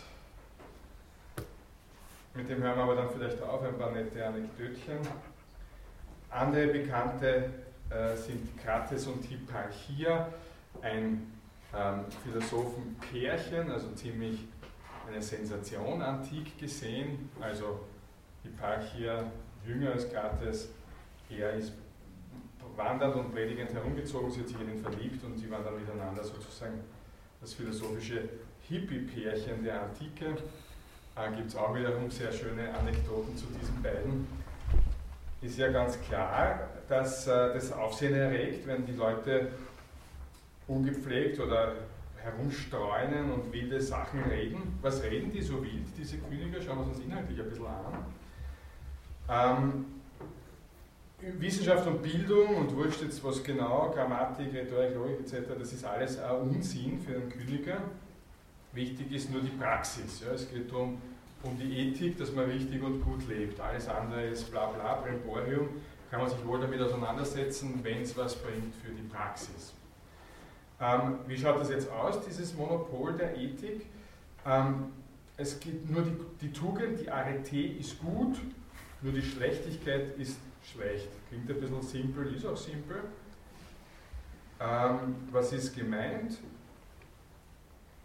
mit dem hören wir aber dann vielleicht auf, ein paar nette Anekdötchen. Andere Bekannte äh, sind Krates und Hipparchia, ein ähm, Philosophenpärchen, also ziemlich eine Sensation antik gesehen. Also Hipparchia jünger als Krates, er ist wandernd und predigend herumgezogen, sie hat sich in ihn verliebt und sie waren dann miteinander sozusagen das philosophische Hippie-Pärchen der Antike. Äh, Gibt es auch wiederum sehr schöne Anekdoten zu diesen beiden. Ist ja ganz klar, dass äh, das Aufsehen erregt, wenn die Leute ungepflegt oder herumstreunen und wilde Sachen reden. Was reden die so wild, diese Könige? Schauen wir uns das inhaltlich ein bisschen an. Ähm, Wissenschaft und Bildung und wurscht jetzt was genau, Grammatik, Rhetorik, Logik etc., das ist alles ein Unsinn für einen Kyniker. Wichtig ist nur die Praxis. Ja. Es geht darum, um die Ethik, dass man richtig und gut lebt. Alles andere ist bla bla, Bremborium, kann man sich wohl damit auseinandersetzen, wenn es was bringt für die Praxis. Ähm, wie schaut das jetzt aus, dieses Monopol der Ethik? Ähm, es gibt nur die, die Tugend, die Arete ist gut, nur die Schlechtigkeit ist schlecht. Klingt ein bisschen simpel, ist auch simpel. Ähm, was ist gemeint?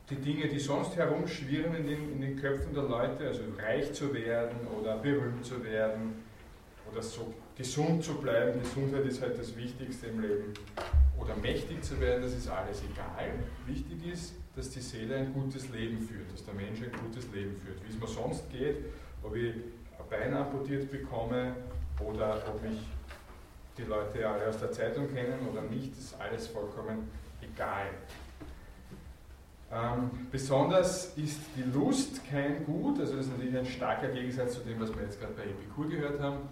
Die Dinge, die sonst herumschwirren in den, in den Köpfen der Leute, also reich zu werden oder berühmt zu werden oder so gesund zu bleiben. Gesundheit ist halt das Wichtigste im Leben. Oder mächtig zu werden, das ist alles egal. Wichtig ist, dass die Seele ein gutes Leben führt, dass der Mensch ein gutes Leben führt. Wie es mir sonst geht, ob ich Bein amputiert bekomme oder ob mich die Leute alle aus der Zeitung kennen oder nicht, ist alles vollkommen egal. Ähm, besonders ist die Lust kein Gut, also das ist natürlich ein starker Gegensatz zu dem, was wir jetzt gerade bei Epikur gehört haben.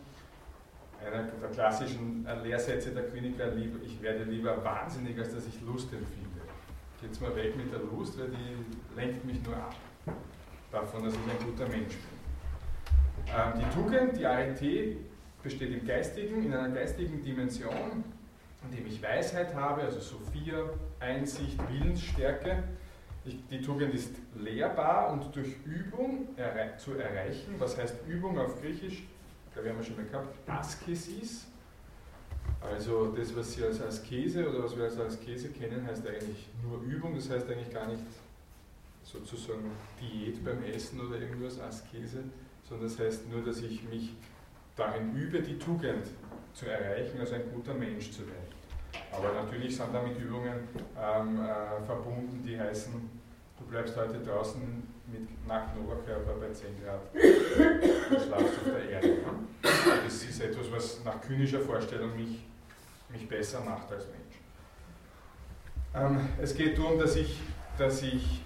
Einer der klassischen Lehrsätze der Kliniker, ich werde lieber wahnsinnig, als dass ich Lust empfinde. Geht's mal weg mit der Lust, weil die lenkt mich nur ab davon, dass ich ein guter Mensch bin. Ähm, die Tugend, die Arete, besteht im Geistigen, in einer geistigen Dimension, in dem ich Weisheit habe, also Sophia, Einsicht, Willensstärke. Ich, die Tugend ist lehrbar und durch Übung erre zu erreichen. Was heißt Übung auf Griechisch? Da haben wir schon mal gehabt. Askesis. Also das, was Sie als Askese oder was wir als Askese kennen, heißt eigentlich nur Übung. Das heißt eigentlich gar nicht sozusagen Diät beim Essen oder irgendwas, Askese, sondern das heißt nur, dass ich mich darin übe, die Tugend zu erreichen, also ein guter Mensch zu werden. Aber natürlich sind damit Übungen ähm, äh, verbunden, die heißen, du bleibst heute draußen mit nacktem Oberkörper bei 10 Grad und schlafst auf der Erde. Das ist etwas, was nach kynischer Vorstellung mich, mich besser macht als Mensch. Ähm, es geht darum, dass ich, dass ich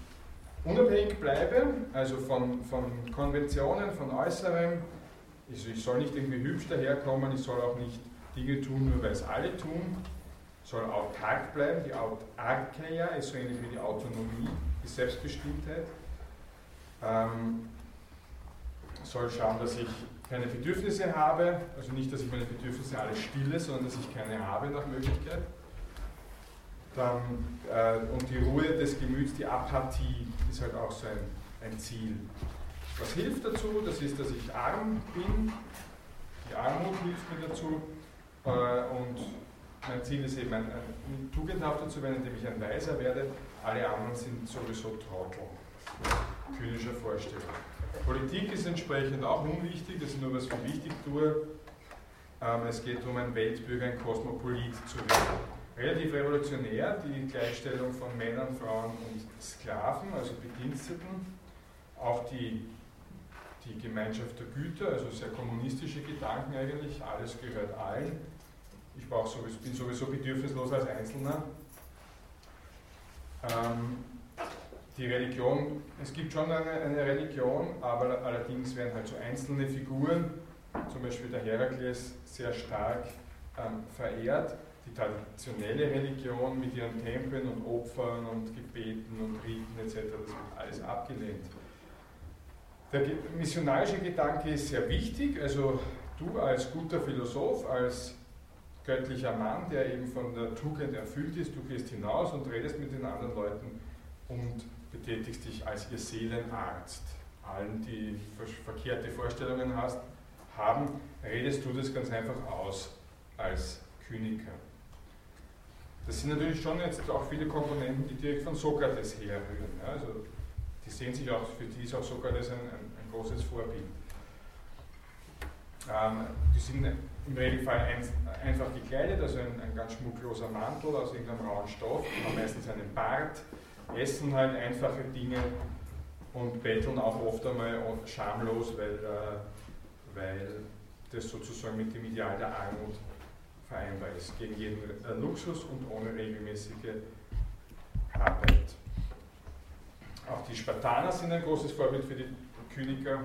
unabhängig bleibe, also von, von Konventionen, von Äußerem. Also ich soll nicht irgendwie hübsch daherkommen, ich soll auch nicht Dinge tun, nur weil es alle tun. Ich soll autark bleiben. Die Autarkeia ist so ähnlich wie die Autonomie, die Selbstbestimmtheit. Ähm, soll schauen, dass ich keine Bedürfnisse habe, also nicht, dass ich meine Bedürfnisse alle stille, sondern dass ich keine habe nach Möglichkeit. Dann, äh, und die Ruhe des Gemüts, die Apathie, ist halt auch so ein, ein Ziel. Was hilft dazu? Das ist, dass ich arm bin. Die Armut hilft mir dazu. Äh, und mein Ziel ist eben, ein, ein tugendhafter zu werden, indem ich ein Weiser werde. Alle anderen sind sowieso Trottel. Kühnischer Vorstellung. Politik ist entsprechend auch unwichtig, das ist nur was ich wichtig tue. Ähm, es geht um ein Weltbürger, ein Kosmopolit zu werden relativ revolutionär, die Gleichstellung von Männern, Frauen und Sklaven, also Bediensteten, auch die, die Gemeinschaft der Güter, also sehr kommunistische Gedanken eigentlich, alles gehört allen. Ich sowieso, bin sowieso bedürfnislos als Einzelner. Ähm, die Religion, es gibt schon eine, eine, Religion, aber allerdings werden halt so einzelne Figuren, zum Beispiel der Herakles, sehr stark ähm, verehrt. Die traditionelle Religion mit ihren Tempeln und Opfern und Gebeten und Riten etc., das wird alles abgelehnt. Der missionarische Gedanke ist sehr wichtig, also du als guter Philosoph, als göttlicher Mann, der eben von der Tugend erfüllt ist, du gehst hinaus und redest mit den anderen Leuten und betätigst dich als ihr Seelenarzt. Allen, die verkehrte Vorstellungen hast, haben, redest du das ganz einfach aus als Kyniker. Das sind natürlich schon jetzt auch viele Komponenten, die direkt von Sokrates herrühren. Ja, also die sehen sich auch, für die ist auch Sokrates ein, ein, ein großes Vorbild. Ähm, die sind im Regelfall ein, einfach gekleidet, also ein, ein, ganz schmuckloser Mantel aus irgendeinem rauen Stoff, haben meistens einen Bart, essen halt einfache Dinge und betteln auch oft einmal schamlos, weil, äh, weil das sozusagen mit dem Ideal der Armut vereinbar ist, gegen jeden Luxus und ohne regelmäßige Arbeit. Auch die Spartaner sind ein großes Vorbild für die Kyniker.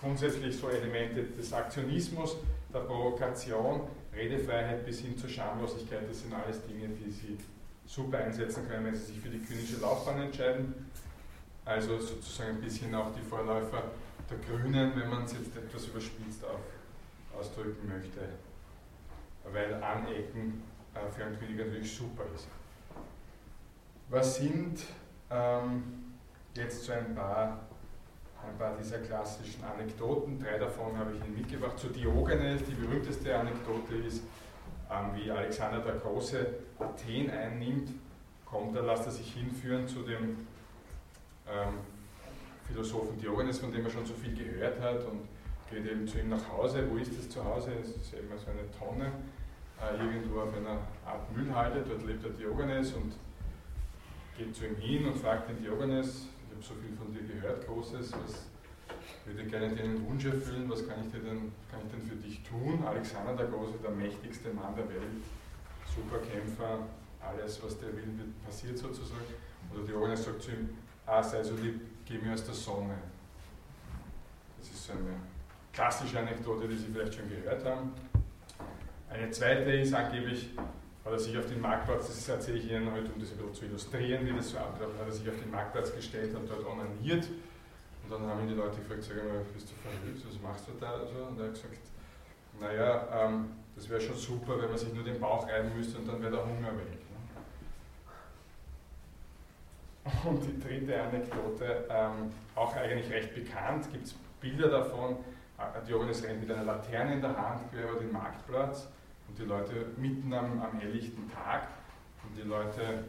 Grundsätzlich so Elemente des Aktionismus, der Provokation, Redefreiheit bis hin zur Schamlosigkeit, das sind alles Dinge, die sie super einsetzen können, wenn sie sich für die kynische Laufbahn entscheiden. Also sozusagen ein bisschen auch die Vorläufer der Grünen, wenn man es jetzt etwas überspitzt auf, ausdrücken möchte, weil Anecken äh, für einen König natürlich super ist. Was sind ähm, jetzt so ein paar, ein paar dieser klassischen Anekdoten? Drei davon habe ich Ihnen mitgebracht. Zu Diogenes, die berühmteste Anekdote ist, ähm, wie Alexander der Große Athen einnimmt, kommt er, lässt er sich hinführen zu dem ähm, Philosophen Diogenes, von dem er schon so viel gehört hat und geht eben zu ihm nach Hause. Wo ist das zu Hause? Es ist eben so eine Tonne, äh, irgendwo auf einer Art Müllhalde, dort lebt der Diogenes und geht zu ihm hin und fragt den Diogenes, ich habe so viel von dir gehört, Großes, was würde gerne deinen Wunsch erfüllen, was kann ich, dir denn, kann ich denn für dich tun? Alexander der Große, der mächtigste Mann der Welt, Superkämpfer, alles, was der will, wird passiert sozusagen. Oder Diogenes sagt zu ihm, ah, sei so lieb, geh mir aus der Sonne. Das ist so eine klassische Anekdote, die Sie vielleicht schon gehört haben. Eine zweite ist angeblich, hat er sich auf den Marktplatz, das erzähle ich Ihnen heute, um das ein bisschen zu illustrieren, wie das so abläuft, hat er sich auf den Marktplatz gestellt und dort onaniert und dann haben ihn die Leute gefragt, sag mal, bist du verrückt, was machst du da? Und er hat gesagt, naja, ähm, das wäre schon super, wenn man sich nur den Bauch reiben müsste und dann wäre der Hunger weg. Ne? Und die dritte Anekdote, ähm, auch eigentlich recht bekannt, gibt es Bilder davon, äh, Diogenes rennt mit einer Laterne in der Hand quer über den Marktplatz und die Leute mitten am, am helllichten Tag und die Leute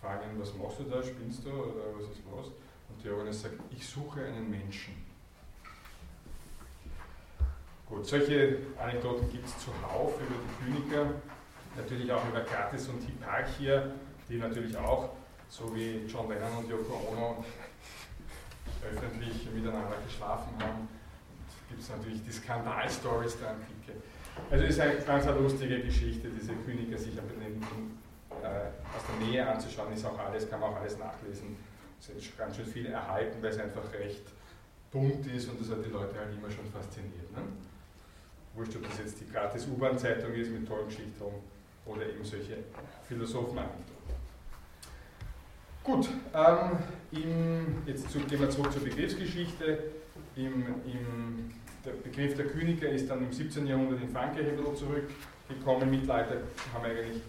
fragen was machst du da, spinnst du oder was ist los? Und Diogenes sagt, ich suche einen Menschen. Gut, solche Anekdoten gibt es zuhauf über die Kyniker, natürlich auch über Kratis und Hipparchia, die natürlich auch, so wie John Lennon und Yoko Ono, öffentlich miteinander geschlafen haben. Gibt es natürlich die Skandalstories der Antike. Also es ist eine ganz lustige Geschichte, diese Kyniker sich aber äh, aus der Nähe anzuschauen, ist auch alles, kann man auch alles nachlesen ist ganz schön viel erhalten, weil es einfach recht bunt ist und das hat die Leute halt immer schon fasziniert. Ne? Wurscht, ob das jetzt die gratis U-Bahn-Zeitung ist mit tollen Geschichten oder eben solche philosophen -Anekdoten. Gut, ähm, im, jetzt zu, gehen wir zurück zur Begriffsgeschichte. Im, im, der Begriff der Kyniker ist dann im 17. Jahrhundert in Frankreich ein zurückgekommen. Mittelalter haben eigentlich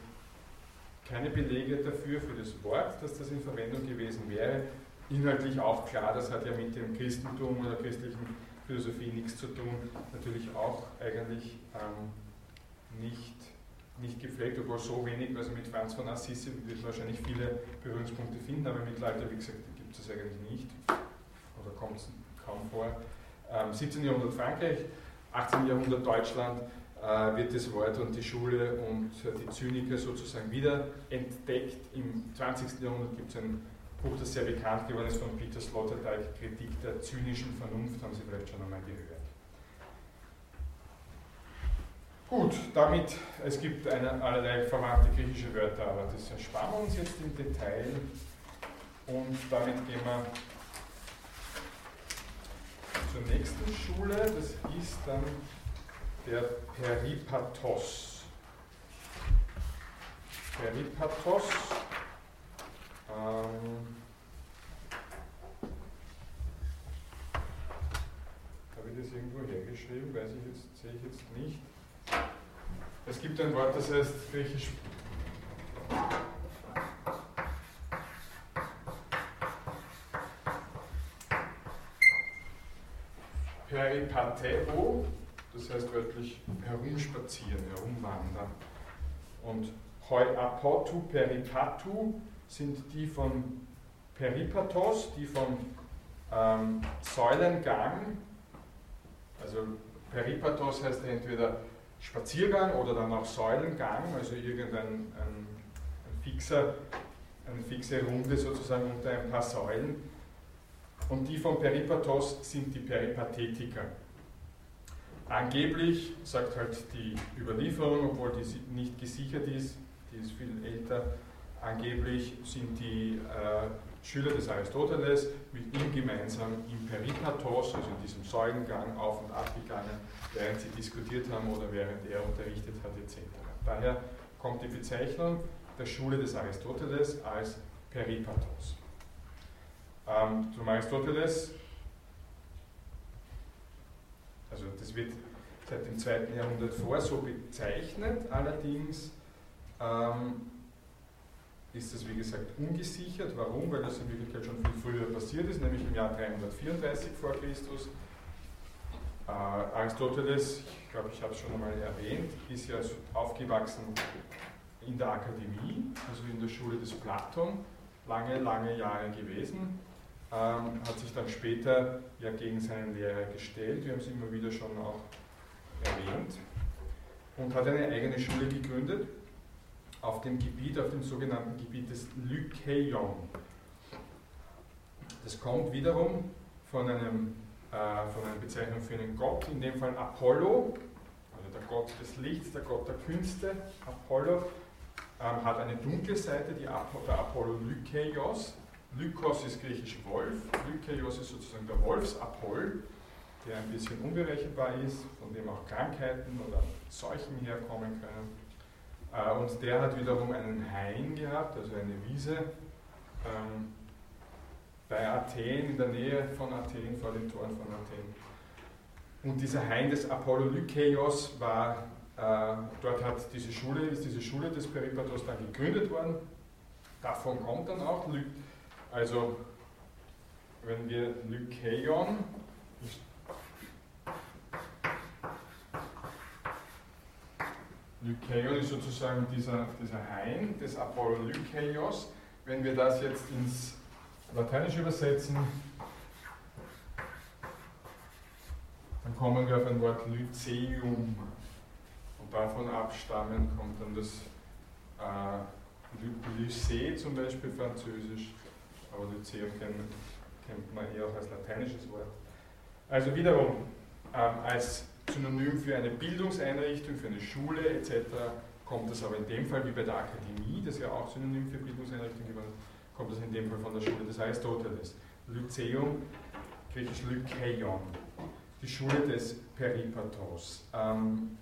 keine Belege dafür, für das Wort, dass das in Verwendung gewesen wäre. Inhaltlich auch klar, das hat ja mit dem Christentum oder christlichen Philosophie nichts zu tun. Natürlich auch eigentlich ähm, nicht, nicht gepflegt, obwohl so wenig, also mit Franz von Assisi wird wahrscheinlich viele Berührungspunkte finden, aber Mittelalter, wie gesagt, gibt es eigentlich nicht oder kommt es kaum vor. Ähm, 17. Jahrhundert Frankreich, 18. Jahrhundert Deutschland, äh, wird das Wort und die Schule und die Zyniker sozusagen wieder entdeckt. Im 20. Jahrhundert gibt es ein Buch, das sehr bekannt geworden ist von Peter Sloterdijk, Kritik der zynischen Vernunft, haben Sie vielleicht schon einmal gehört. Gut, damit, es gibt eine, allerlei verwandte griechische Wörter, aber das ersparen wir uns jetzt im Detail. Und damit gehen wir zur nächsten Schule. Das ist dann der Peripathos. Peripathos. Ähm, Habe ich das irgendwo hergeschrieben? Weiß ich jetzt, sehe ich jetzt nicht. Es gibt ein Wort, das heißt griechisch Peripateo, das heißt wörtlich herumspazieren, herumwandern. Und Hoi apotu peripatu sind die von Peripatos, die vom ähm, Säulengang, also Peripatos heißt entweder Spaziergang oder dann auch Säulengang, also irgendein ein, ein fixer, eine fixe Runde sozusagen unter ein paar Säulen. Und die von Peripatos sind die Peripathetiker. Angeblich, sagt halt die Überlieferung, obwohl die nicht gesichert ist, die ist viel älter, angeblich sind die äh, Schüler des Aristoteles mit ihm gemeinsam im Peripatos, also in diesem Säulengang, auf und ab gegangen, während sie diskutiert haben oder während er unterrichtet hat etc. Daher kommt die Bezeichnung der Schule des Aristoteles als Peripatos. Ähm, zum Aristoteles, also das wird seit dem zweiten Jahrhundert vor so bezeichnet, allerdings ähm, ist das wie gesagt ungesichert. Warum? Weil das in Wirklichkeit schon viel früher passiert ist, nämlich im Jahr 334 vor Christus. Äh, Aristoteles, ich glaube, ich habe es schon einmal erwähnt, ist ja aufgewachsen in der Akademie, also in der Schule des Platon, lange, lange Jahre gewesen, ähm, hat sich dann später ja gegen seinen Lehrer gestellt, wir haben es immer wieder schon auch erwähnt, und hat eine eigene Schule gegründet, auf dem Gebiet, auf dem sogenannten Gebiet des Lykeion. Das kommt wiederum von, einem, äh, von einer Bezeichnung für einen Gott, in dem Fall Apollo, also der Gott des Lichts, der Gott der Künste. Apollo ähm, hat eine dunkle Seite, die Apo, der Apollo Lykeios. Lykos ist griechisch Wolf, Lykeios ist sozusagen der Wolfsapoll, der ein bisschen unberechenbar ist, von dem auch Krankheiten oder Seuchen herkommen können. Äh, und der hat wiederum einen Hain gehabt, also eine Wiese, ähm, bei Athen, in der Nähe von Athen, vor den Toren von Athen. Und dieser Hain des Apollo Lykeios war, äh, dort hat diese Schule, ist diese Schule des Peripatos dann gegründet worden. Davon kommt dann auch, also wenn wir Lykeion Lykeion ist sozusagen dieser, dieser Hain des Apollo Lykeios. Wenn wir das jetzt ins Lateinische übersetzen, dann kommen wir auf ein Wort Lyceum. Und davon abstammend kommt dann das äh, Lycée zum Beispiel französisch, aber Lyceum kennt, man eher auch als lateinisches Wort. Also wiederum, ähm, als Synonym für eine Bildungseinrichtung, für eine Schule etc. kommt das aber in dem Fall wie bei der Akademie, das ja auch Synonym für Bildungseinrichtung ist, kommt das in dem Fall von der Schule des Aristoteles. Lyceum, griechisch Lykeion, die Schule des Peripatos. Ähm,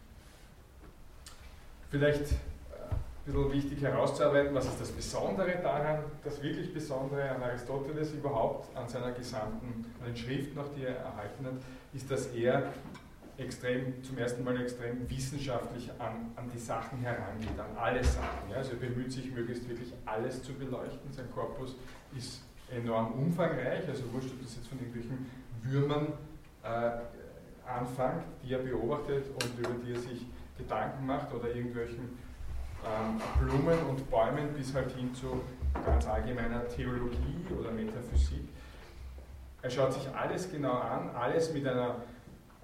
vielleicht bisschen wichtig herauszuarbeiten, was ist das Besondere daran, das wirklich Besondere an Aristoteles überhaupt, an seiner gesamten, an den Schriften, auch die er erhalten hat, ist, dass er extrem, zum ersten Mal extrem wissenschaftlich an, an die Sachen herangeht, an alle Sachen. Ja. Also er bemüht sich möglichst wirklich alles zu beleuchten. Sein Korpus ist enorm umfangreich, also wurscht, ob das jetzt von irgendwelchen Würmern äh, anfängt, die er beobachtet und über die er sich Gedanken macht oder irgendwelchen ähm, Blumen und Bäumen bis halt hin zu ganz allgemeiner Theologie oder Metaphysik. Er schaut sich alles genau an, alles mit einer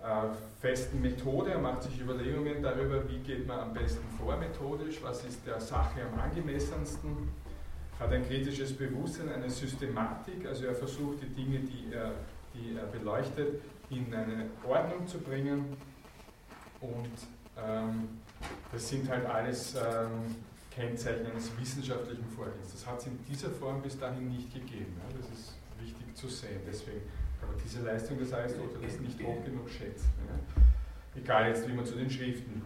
äh, festen Methode. Er macht sich Überlegungen darüber, wie geht man am besten vor methodisch, was ist der Sache am angemessensten, hat ein kritisches Bewusstsein, eine Systematik, also er versucht die Dinge, die er, die er beleuchtet, in eine Ordnung zu bringen und ähm, das sind halt alles ähm, Kennzeichen eines wissenschaftlichen Vorgehens. Das hat es in dieser Form bis dahin nicht gegeben. Ja, das ist wichtig zu sehen. Deswegen kann man diese Leistung des Aristoteles nicht hoch genug schätzen. Ja. Egal jetzt, wie man zu den Schriften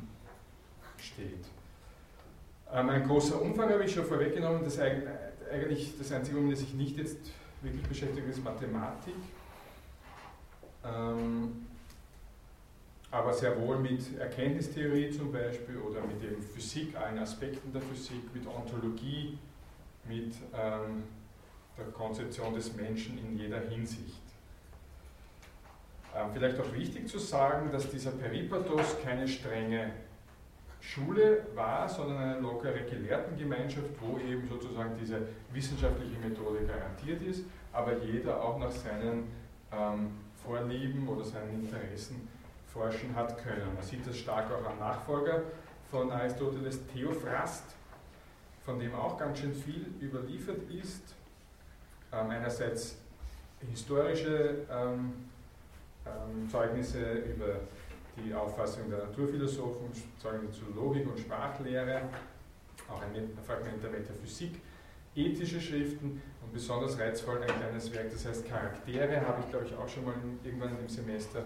steht. Ähm, ein großer Umfang habe ich schon vorweggenommen. Das eigentlich das Einzige, womit ich nicht jetzt wirklich beschäftige, ist Mathematik. Ähm, aber sehr wohl mit Erkenntnistheorie zum Beispiel oder mit eben Physik, allen Aspekten der Physik, mit Ontologie, mit ähm, der Konzeption des Menschen in jeder Hinsicht. Ähm, vielleicht auch wichtig zu sagen, dass dieser Peripatos keine strenge Schule war, sondern eine lockere Gelehrtengemeinschaft, wo eben sozusagen diese wissenschaftliche Methode garantiert ist, aber jeder auch nach seinen ähm, Vorlieben oder seinen Interessen forschen hat können. Man sieht das stark auch am Nachfolger von Aristoteles, Theophrast, von dem auch ganz schön viel überliefert ist. Ähm, einerseits historische ähm, ähm, Zeugnisse über die Auffassung der Naturphilosophen, Zeugnisse zu Logik und Sprachlehre, auch ein Fragment der Metaphysik, ethische Schriften und besonders reizvoll ein kleines Werk, das heißt Charaktere, habe ich glaube ich auch schon mal irgendwann im Semester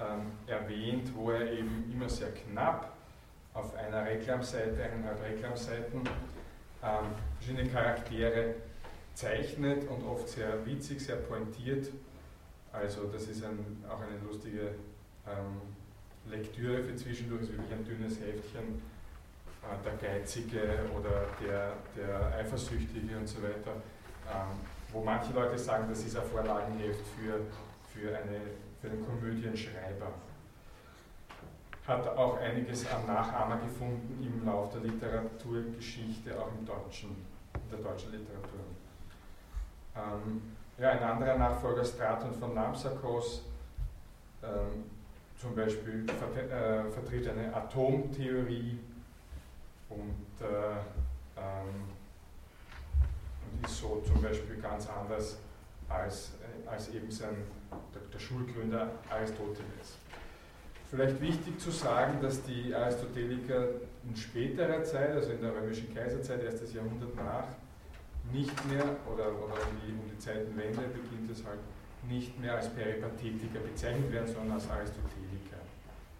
ähm, erwähnt, wo er eben immer sehr knapp auf einer Reklamseite, eineinhalb Reklamseiten, ähm, verschiedene Charaktere zeichnet und oft sehr witzig, sehr pointiert. Also das ist ein, auch eine lustige ähm, Lektüre für zwischendurch, ist wirklich ein dünnes Heftchen, äh, der Geizige oder der, der Eifersüchtige und so weiter, ähm, wo manche Leute sagen, das ist ein Vorlagenheft für, für, eine, für einen Komödienschreiber. Hat auch einiges an Nachahmer gefunden im Lauf der Literaturgeschichte, auch im Deutschen, in der deutschen Literatur. Ähm, ja, ein anderer Nachfolger, Straton von Lampsakos, ähm, zum Beispiel äh, vertritt eine Atomtheorie und, äh, ähm, und, ist so zum Beispiel ganz anders als, äh, als eben sein, der, der Schulgründer Aristoteles. Vielleicht wichtig zu sagen, dass die Aristoteliker in späterer Zeit, also in der römischen Kaiserzeit, erstes Jahrhundert nach, nicht mehr, oder, oder um, die, um die Zeitenwende beginnt es halt, nicht mehr als Peripathetiker bezeichnet werden, sondern als Aristoteliker.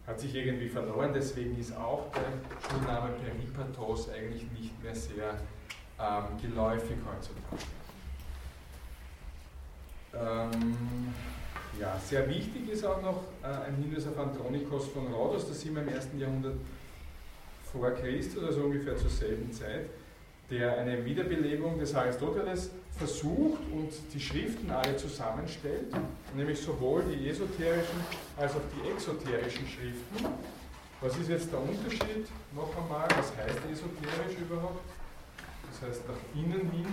Hat sich irgendwie verloren, deswegen ist auch der Schulname Peripatos eigentlich nicht mehr sehr ähm, geläufig heutzutage. Ähm, ja, sehr wichtig ist auch noch äh, ein Hinweis auf Andronikos von Rhodos, das sind wir im ersten Jahrhundert vor Christus, also ungefähr zur selben Zeit der eine Wiederbelebung des Aristoteles versucht und die Schriften alle zusammenstellt, nämlich sowohl die esoterischen als auch die exoterischen Schriften. Was ist jetzt der Unterschied? Noch einmal, was heißt esoterisch überhaupt? Das heißt nach innen hin,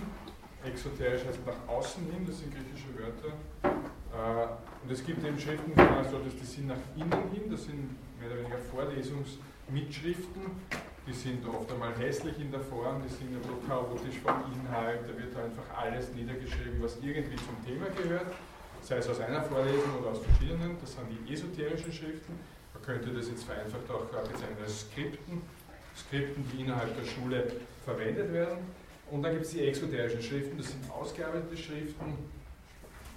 exoterisch heißt nach außen hin, das sind griechische Wörter. Äh, und es gibt eben Schriften von Aristoteles, die sind nach innen hin, das sind mehr oder weniger Vorlesungsmitschriften, die sind oft einmal hässlich in der Form, die sind so chaotisch vom Inhalt, da wird einfach alles niedergeschrieben, was irgendwie zum Thema gehört, sei es aus einer Vorlesung oder aus verschiedenen, das sind die esoterischen Schriften. Man könnte das jetzt vereinfacht auch bezeichnen als Skripten, Skripten, die innerhalb der Schule verwendet werden. Und dann gibt es die exoterischen Schriften, das sind ausgearbeitete Schriften,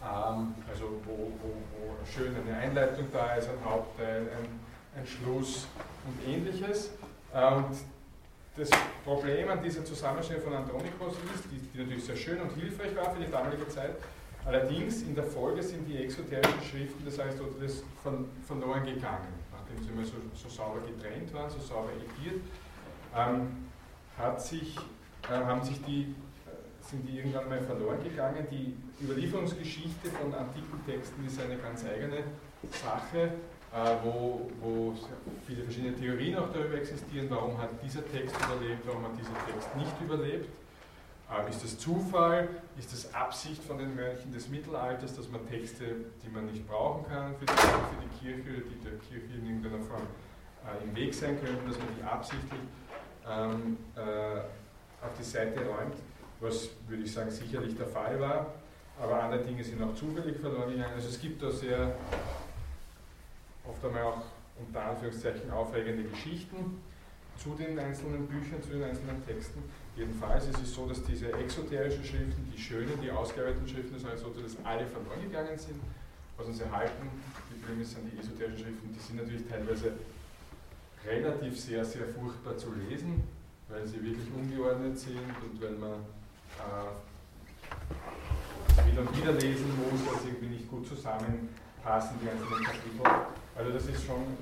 also wo, wo, wo schön eine Einleitung da ist, ein Hauptteil, ein, ein Schluss und ähnliches. Und das Problem an dieser Zusammenstellung von Andronikos ist, die, die, natürlich sehr schön und hilfreich war für die damalige Zeit, allerdings in der Folge sind die exoterischen Schriften des Aristoteles von, verloren gegangen, nachdem sie immer so, so sauber getrennt waren, so sauber ediert, ähm, hat sich, äh, haben sich die, sind die irgendwann mal verloren gegangen. Die Überlieferungsgeschichte von antiken Texten ist eine ganz eigene Sache äh, wo, wo viele verschiedene Theorien auch darüber existieren, warum hat dieser Text überlebt, warum hat dieser Text nicht überlebt. Äh, ist das Zufall? Ist das Absicht von den Mönchen des Mittelalters, dass man Texte, die man nicht brauchen kann für die, für die Kirche, die der Kirche in irgendeiner Form äh, im Weg sein könnten, dass man die absichtlich ähm, äh, auf die Seite räumt, was würde ich sagen sicherlich der Fall war, aber andere Dinge sind auch zufällig verloren gegangen. Also es gibt da sehr oft einmal auch unter Anführungszeichen aufregende Geschichten. zu den einzelnen Büchern, zu den einzelnen Texten. Jedenfalls ist es so, dass diese exoterischen Schriften, die schönen, die ausgearbeiteten Schriften des Aristoteles, alle verloren gegangen sind. Was uns erhalten, die Probleme sind die esoterischen Schriften, die sind natürlich teilweise relativ sehr, sehr furchtbar zu lesen, weil sie wirklich ungeordnet sind und weil man äh, wieder und wieder lesen muss, sie irgendwie nicht gut zusammenpassen, die einzelnen Kapitel. Also das ist schon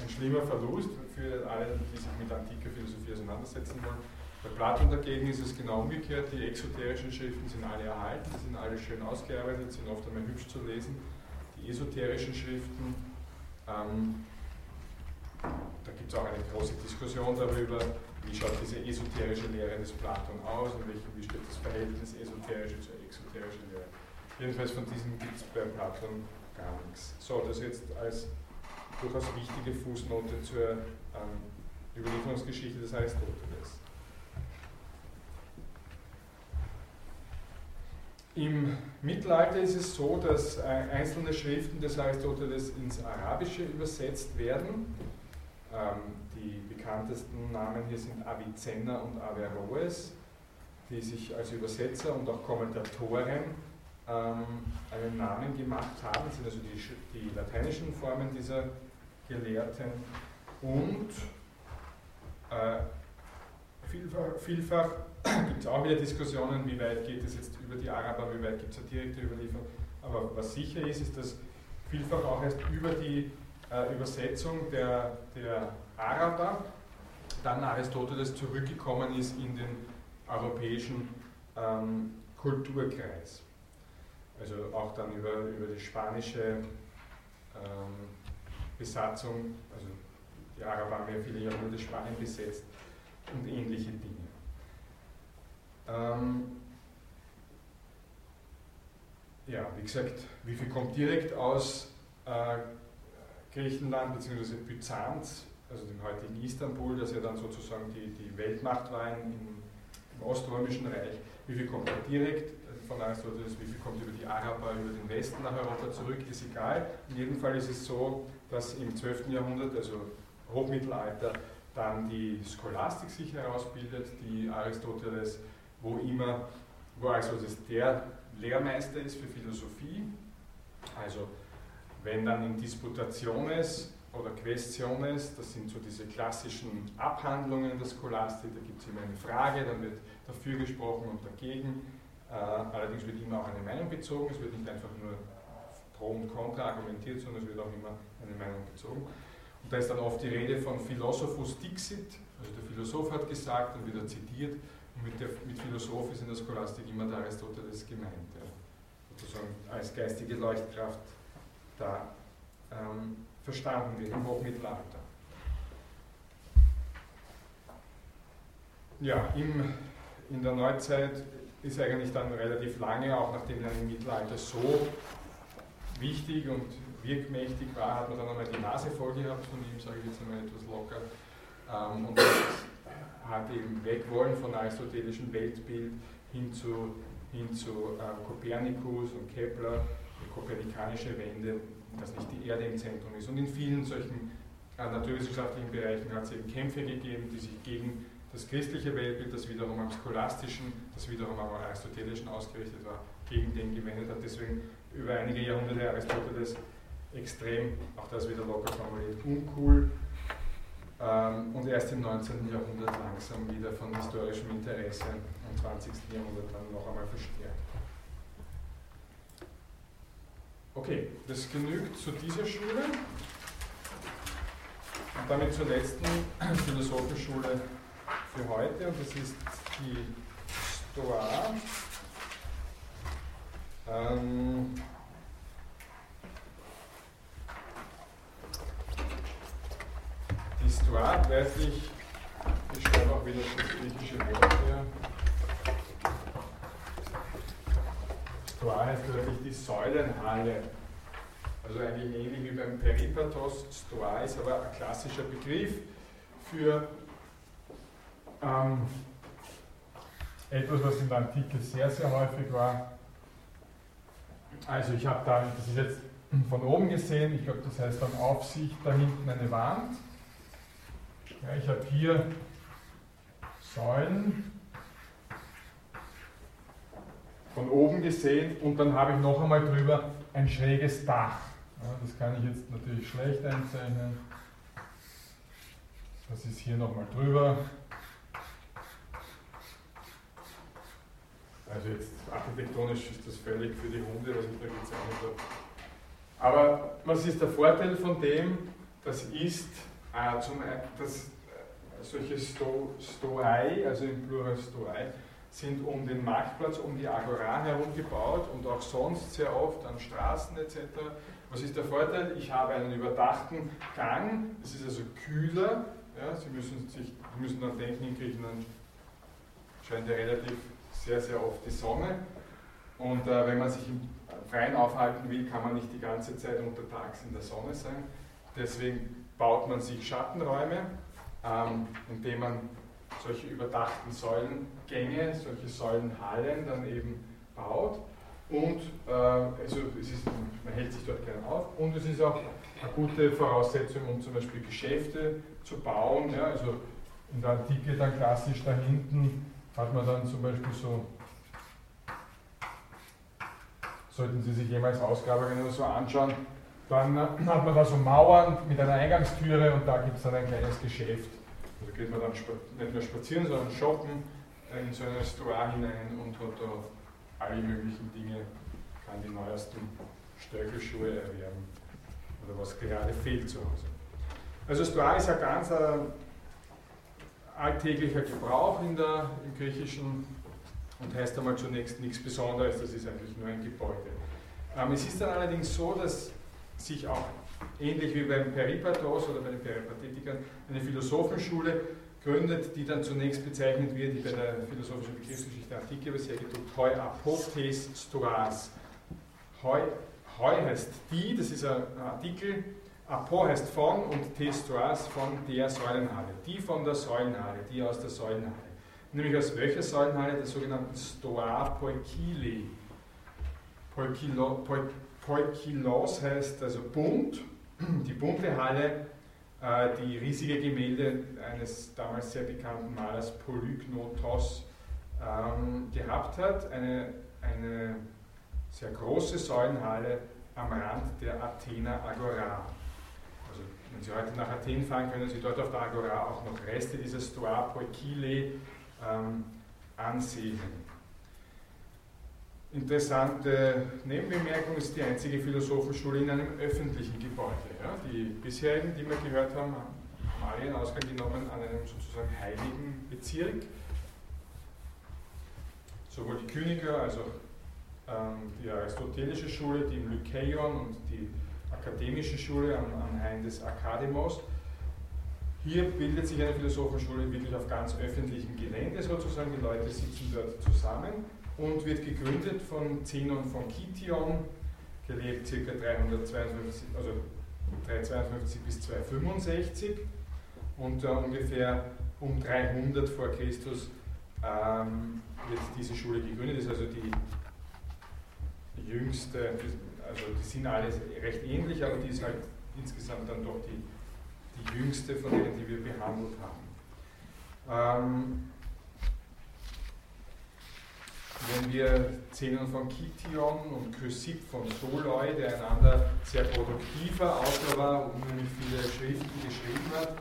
ein schlimmer Verlust für alle, die sich mit antiker Philosophie auseinandersetzen wollen. Bei Platon dagegen ist es genau umgekehrt. Die exoterischen Schriften sind alle erhalten, sind alle schön ausgearbeitet, sind oft einmal hübsch zu lesen. Die esoterischen Schriften, ähm, da gibt es auch eine große Diskussion darüber, wie schaut diese esoterische Lehre des Platon aus und wie steht das Verhältnis esoterische zur exoterischen Lehre. Jedenfalls von diesem gibt es bei Platon gar nichts. So, das jetzt als durchaus wichtige Fußnote zur ähm, Überlieferungsgeschichte des Aristoteles. Im Mittelalter ist es so, dass äh, einzelne Schriften des Aristoteles ins Arabische übersetzt werden. Ähm, bekanntesten Namen hier sind Avicenna und Averroes, die sich als Übersetzer und auch Kommentatoren ähm, einen Namen gemacht haben. Das sind also die, die lateinischen Formen dieser Gelehrten und äh, vielfach, vielfach gibt es auch wieder Diskussionen, wie weit geht es jetzt über die Araber, wie weit gibt es eine direkte Überlieferung. Aber was sicher ist, ist, dass vielfach auch erst über die äh, Übersetzung der, der Araber dann Aristoteles zurückgekommen ist in den europäischen ähm, Kulturkreis. Also auch dann über, über die spanische ähm, Besatzung, also die Araber haben ja viele Jahrhunderte Spanien besetzt und ähnliche Dinge. Ähm, ja, wie gesagt, wie viel kommt direkt aus äh, Griechenland bzw. Byzanz, also dem heutigen Istanbul, das ja dann sozusagen die, die Weltmacht war im, im Oströmischen Reich, wie viel kommt da direkt von Aristoteles, wie viel kommt über die Araber, über den Westen nach Europa zurück, ist egal. In jedem Fall ist es so, dass im 12. Jahrhundert, also Hochmittelalter, dann die Scholastik sich herausbildet, die Aristoteles, wo immer, wo Aristoteles der Lehrmeister ist für Philosophie. Also wenn dann in Disputationes oder Questiones, das sind so diese klassischen Abhandlungen der Scholastik, da gibt es immer eine Frage, dann wird dafür gesprochen und dagegen. Äh, allerdings wird immer auch eine Meinung bezogen, es wird nicht einfach nur pro und contra argumentiert, sondern es wird auch immer eine Meinung bezogen. Und da ist dann oft die Rede von Philosophus Dixit, also der Philosoph hat gesagt, dann wird er zitiert, und mit, der, mit Philosoph ist in der Scholastik immer der Aristoteles gemeint, ja. sozusagen als geistige Leuchtkraft da ähm, verstanden wird im Hochmittelalter. Ja, im, in der Neuzeit ist eigentlich dann relativ lange, auch nachdem er im Mittelalter so wichtig und wirkmächtig war, hat man dann einmal die Nase voll gehabt von ihm, sage ich jetzt einmal etwas locker, ähm, und hat eben weg wollen von aristotelischem Weltbild hin zu, hin zu äh, Kopernikus und Kepler, die kopernikanische Wende, dass nicht die Erde im Zentrum ist. Und in vielen solchen äh, naturwissenschaftlichen Bereichen hat es eben Kämpfe gegeben, die sich gegen das christliche Weltbild, das wiederum am scholastischen, das wiederum am aristotelischen ausgerichtet war, gegen den gewendet hat. Deswegen über einige Jahrhunderte Aristoteles extrem, auch das wieder locker formuliert, uncool ähm, und erst im 19. Jahrhundert langsam wieder von historischem Interesse im 20. Jahrhundert dann noch einmal verstärkt. Okay, das genügt zu dieser Schule und damit zur letzten Philosophenschule für heute und das ist die Stoa. Ähm, die Stoa wörtlich, ich schreibe auch wieder das griechische Wort hier. Stoa heißt wörtlich die Säulenhalle. Also eigentlich ähnlich wie beim Peripatos. Stoa ist aber ein klassischer Begriff für ähm, etwas, was in der Antike sehr, sehr häufig war. Also ich habe da, das ist jetzt von oben gesehen, ich glaube, das heißt dann Aufsicht, da hinten eine Wand. Ja, ich habe hier Säulen von oben gesehen und dann habe ich noch einmal drüber ein schräges Dach. Ja, das kann ich jetzt natürlich schlecht einzeichnen. Das ist hier nochmal drüber. Also jetzt architektonisch ist das völlig für die Hunde, was ich da gezeichnet habe. Aber was ist der Vorteil von dem? Das ist äh, zum, das, äh, solche Sto, Stoai, also im Plural Stoai, sind um den Marktplatz, um die Agora herum gebaut und auch sonst sehr oft an Straßen etc. Was ist der Vorteil? Ich habe einen überdachten Gang, es ist also kühler. Ja, Sie müssen, sich, müssen dann denken, in Griechenland scheint ja relativ sehr, sehr oft die Sonne. Und äh, wenn man sich im Freien aufhalten will, kann man nicht die ganze Zeit untertags in der Sonne sein. Deswegen baut man sich Schattenräume, ähm, indem man solche überdachten Säulengänge, solche Säulenhallen dann eben baut. Und äh, also ist, man hält sich dort gerne auf und es ist auch eine gute Voraussetzung, um zum Beispiel Geschäfte zu bauen. Ja, also in der Antike dann klassisch da hinten hat man dann zum Beispiel so, sollten Sie sich jemals Ausgrabungen oder so anschauen, dann hat man da so Mauern mit einer Eingangstüre und da gibt es dann ein kleines Geschäft. Also geht man dann nicht nur spazieren, sondern shoppen in so ein Restaurant hinein und hat da alle möglichen Dinge, kann die neuesten Stöckelschuhe erwerben oder was gerade fehlt zu Hause. Also Stoa ist ein ganz äh, alltäglicher Gebrauch in der, im Griechischen und heißt einmal zunächst nichts Besonderes, das ist eigentlich nur ein Gebäude. Ähm, es ist dann allerdings so, dass sich auch ähnlich wie beim Peripatos oder bei den Peripatetikern eine Philosophenschule gründet, die dann zunächst bezeichnet wird, wie bei der philosophischen Begriffsgeschichte Antike, aber sehr gedruckt, Heu apotes stoas. Heu, Heu heißt die, das ist ein Artikel, Apo heißt von und Testoas von der Säulenhalle. Die von der Säulenhalle, die aus der Säulenhalle. Nämlich aus welcher Säulenhalle? Der sogenannten Stoa Poikili. Poikilo, Poikilos heißt also bunt, die bunte Halle, äh, die riesige Gemälde eines damals sehr bekannten Malers Polygnotos ähm, gehabt hat. Eine, eine sehr große Säulenhalle am Rand der Athener Agora. Wenn Sie heute nach Athen fahren, können Sie dort auf der Agora auch noch Reste dieses Stoa Poikile ähm, ansehen. Interessante Nebenbemerkung ist die einzige Philosophenschule in einem öffentlichen Gebäude. Ja? Die bisherigen, die wir gehört haben, haben alle ihren Ausgang genommen an einem sozusagen heiligen Bezirk. Sowohl die Kyniker als auch ähm, die aristotelische Schule, die im Lykeion und die akademischen Schule am, am Hain des Akademos. Hier bildet sich eine Philosophenschule wirklich auf ganz öffentlichem Gelände sozusagen. Die Leute sitzen dort zusammen und wird gegründet von Zenon von Kition, gelebt ca. 352, also 352 bis 265 und äh, ungefähr um 300 vor Christus ähm, wird diese Schule gegründet. Das ist also die jüngste, also die sind alle recht ähnlich, aber die ist halt insgesamt dann doch die, die jüngste von denen, die wir behandelt haben. Ähm, wenn wir Zenon von Kition und Chrysipp von Soloi, der einander sehr produktiver Autor war und unheimlich viele Schriften geschrieben hat,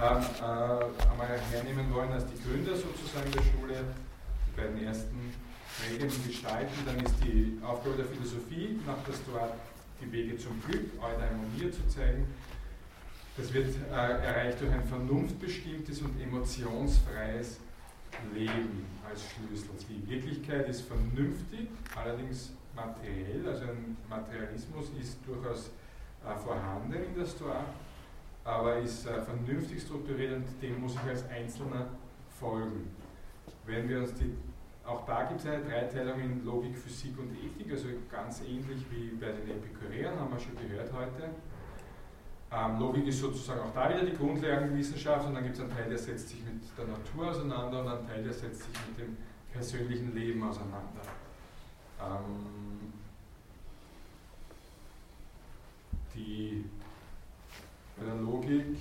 ähm, äh, einmal hernehmen wollen als die Gründer sozusagen der Schule, die beiden ersten prägenden Gestalten, dann ist die Aufgabe der Philosophie, nach das dort die Wege zum Glück, Eudaimonia zu zeigen. Das wird äh, erreicht durch ein vernunftbestimmtes und emotionsfreies Leben als Schlüssel. Die Wirklichkeit ist vernünftig, allerdings materiell, also ein Materialismus ist durchaus äh, vorhanden in der Stoa, aber ist äh, vernünftig strukturiert und dem muss ich als Einzelner folgen. Wenn wir uns die auch da gibt es eine Dreiteilung in Logik, Physik und Ethik, also ganz ähnlich wie bei den Epikureern, haben wir schon gehört heute. Ähm, Logik ist sozusagen auch da wieder die Grundlagenwissenschaft und dann gibt es einen Teil, der setzt sich mit der Natur auseinander und einen Teil, der setzt sich mit dem persönlichen Leben auseinander. Ähm, die, bei der Logik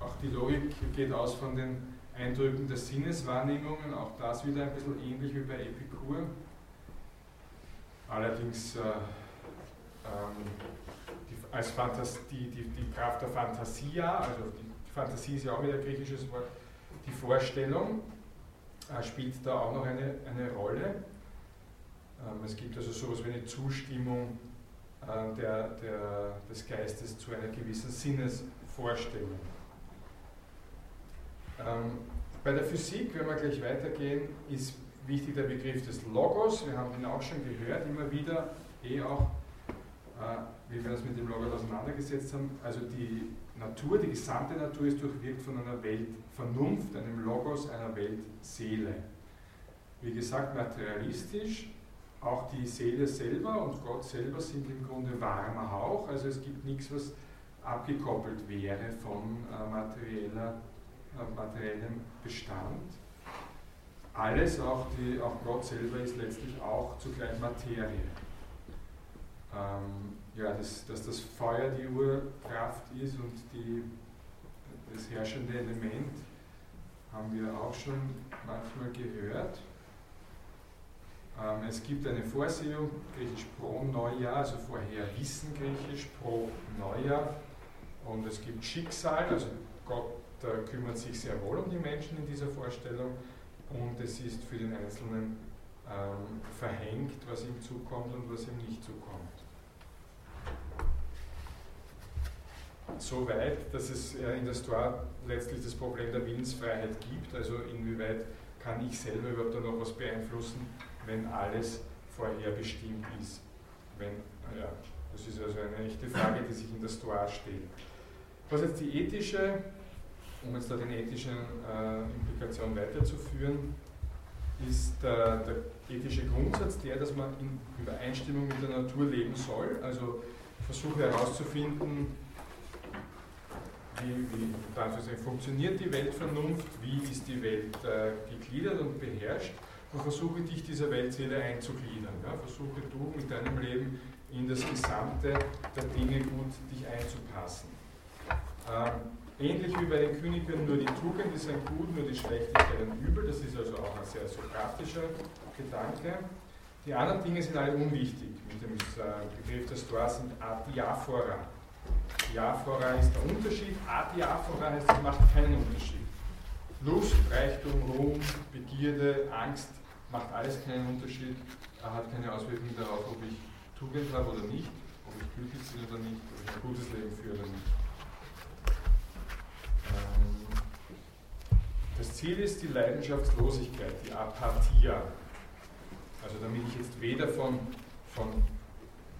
auch die Logik geht aus von den Eindrücken der Sinneswahrnehmungen, auch das wieder ein bisschen ähnlich wie bei Epikur. Allerdings äh, ähm, als Fantas die, die, die Kraft der Fantasia, also die Fantasie ist ja auch wieder ein griechisches Wort, die Vorstellung äh, spielt da auch noch eine, eine Rolle. Ähm, es gibt also sowas wie eine Zustimmung äh, der, der, des Geistes zu einer gewissen Sinnesvorstellung. Ähm, bei der Physik, wenn wir gleich weitergehen, ist wichtig der Begriff des Logos. Wir haben ihn auch schon gehört, immer wieder, eh auch, wie wir uns mit dem Logos auseinandergesetzt haben. Also die Natur, die gesamte Natur ist durchwirkt von einer Weltvernunft, einem Logos, einer Weltseele. Wie gesagt, materialistisch, auch die Seele selber und Gott selber sind im Grunde warmer Hauch, also es gibt nichts, was abgekoppelt wäre von äh, materieller, äh, materiellem Bestand. Alles, auch, die, auch Gott selber, ist letztlich auch zugleich Materie. Ähm, ja, dass, dass das Feuer die Urkraft ist und die, das herrschende Element, haben wir auch schon manchmal gehört. Ähm, es gibt eine Vorsehung, griechisch pro Neujahr, also vorher Wissen griechisch pro Neujahr. Und es gibt Schicksal, also Gott äh, kümmert sich sehr wohl um die Menschen in dieser Vorstellung. Und es ist für den Einzelnen ähm, verhängt, was ihm zukommt und was ihm nicht zukommt. So weit, dass es in der Stoa letztlich das Problem der Willensfreiheit gibt, also inwieweit kann ich selber überhaupt noch was beeinflussen, wenn alles vorherbestimmt ist. Wenn, ja, das ist also eine echte Frage, die sich in der Stoa stellt. Was jetzt die ethische, um jetzt da den ethischen äh, Implikationen weiterzuführen, ist der, der, ethische Grundsatz der, dass man in Übereinstimmung mit der Natur leben soll. Also versuche herauszufinden, wie, wie funktioniert die Weltvernunft, wie ist die Welt äh, gegliedert und beherrscht und versuche dich dieser Weltseele einzugliedern. Ja? Versuche du mit deinem Leben in das Gesamte der Dinge gut dich einzupassen. Ähm, ähnlich wie bei den Königen, nur die Tugend ist ein Gut, nur die Schlechtigkeit ein Übel. Das ist also auch ein sehr sokratischer Gedanke. Die anderen Dinge sind alle unwichtig. Mit dem äh, Begriff des Tor sind Adiaphora. Diaphora ist der Unterschied. Adiaphora heißt, es macht keinen Unterschied. Lust, Reichtum, Ruhm, Begierde, Angst, macht alles keinen Unterschied, er hat keine Auswirkungen darauf, ob ich Tugend habe oder nicht, ob ich glücklich bin oder nicht, ob ich ein gutes Leben führe oder nicht. Ähm, das Ziel ist die Leidenschaftslosigkeit, die Apathia. Also damit ich jetzt weder von, von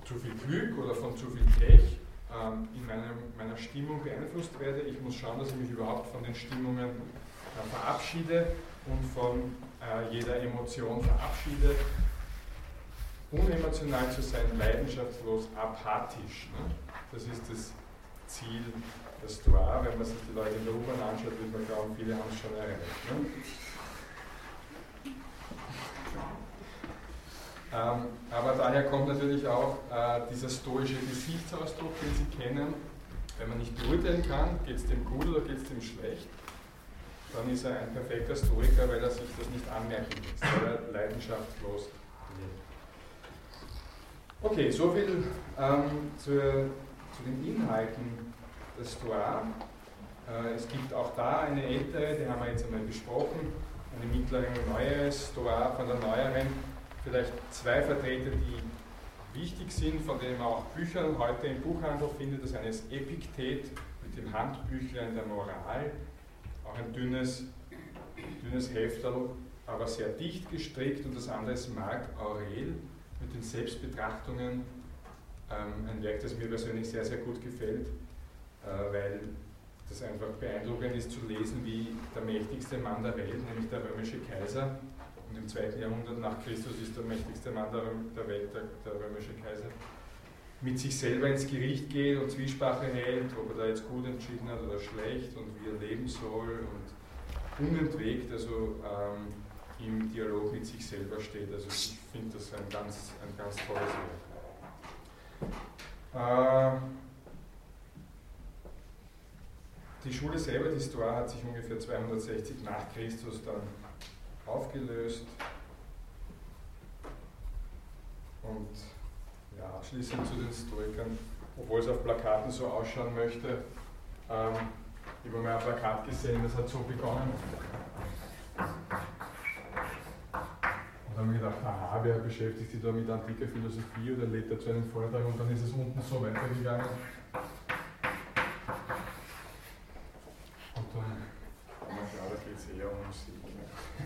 zu viel Glück oder von zu viel Pech ähm, in meiner, meiner Stimmung beeinflusst werde. Ich muss schauen, dass ich mich überhaupt von den Stimmungen äh, verabschiede und von äh, jeder Emotion verabschiedet. Unemotional zu sein, leidenschaftslos, apathisch. Ne? Das ist das Ziel der Stoa. Wenn man sich die Leute in der U-Bahn anschaut, wird man glauben, viele haben es schon erreicht. Ne? Ähm, aber daher kommt natürlich auch äh, dieser stoische Gesichtsausdruck, den Sie kennen. Wenn man nicht beurteilen kann, geht es dem gut oder geht es dem schlecht dann ist er ein perfekter Stoiker, weil er sich das nicht anmerken lässt, weil er leidenschaftslos lebt. Okay, soviel ähm, zu, zu den Inhalten des Stoa. Äh, es gibt auch da eine ältere, die haben wir jetzt einmal besprochen, eine mittlere neuere Stoa von der neueren. Vielleicht zwei Vertreter, die wichtig sind, von denen man auch Bücher heute im Buchhandel findet. Das eine ist Epiktet mit dem Handbüchlein der Moral. Auch ein dünnes, dünnes Hefterl, aber sehr dicht gestrickt. Und das andere ist Marc Aurel mit den Selbstbetrachtungen, ähm, ein Werk, das mir persönlich sehr, sehr gut gefällt, äh, weil das einfach beeindruckend ist zu lesen, wie der mächtigste Mann der Welt, nämlich der römische Kaiser, im zweiten Jahrhundert nach Christus ist der mächtigste Mann der, Welt der, der römische Kaiser, mit sich selber ins Gericht geht und Zwiesprache hält, ob er da jetzt gut entschieden hat oder schlecht und wie er leben soll und unentwegt, also ähm, im Dialog mit sich selber steht. Also ich finde das ein ganz, ein ganz tolles Werk. Äh, die Schule selber, die Stoa, hat sich ungefähr 260 nach Christus dann aufgelöst. Und ja, abschließend zu den Stoikern, obwohl es auf Plakaten so ausschauen möchte, ähm, ich habe mal ein Plakat gesehen, das hat so begonnen. Und dann habe ich gedacht, aha, wer beschäftigt sich da mit antiker Philosophie oder lädt dazu einen Vortrag und dann ist es unten so weitergegangen. Und dann, klar, da geht es eher um Musik.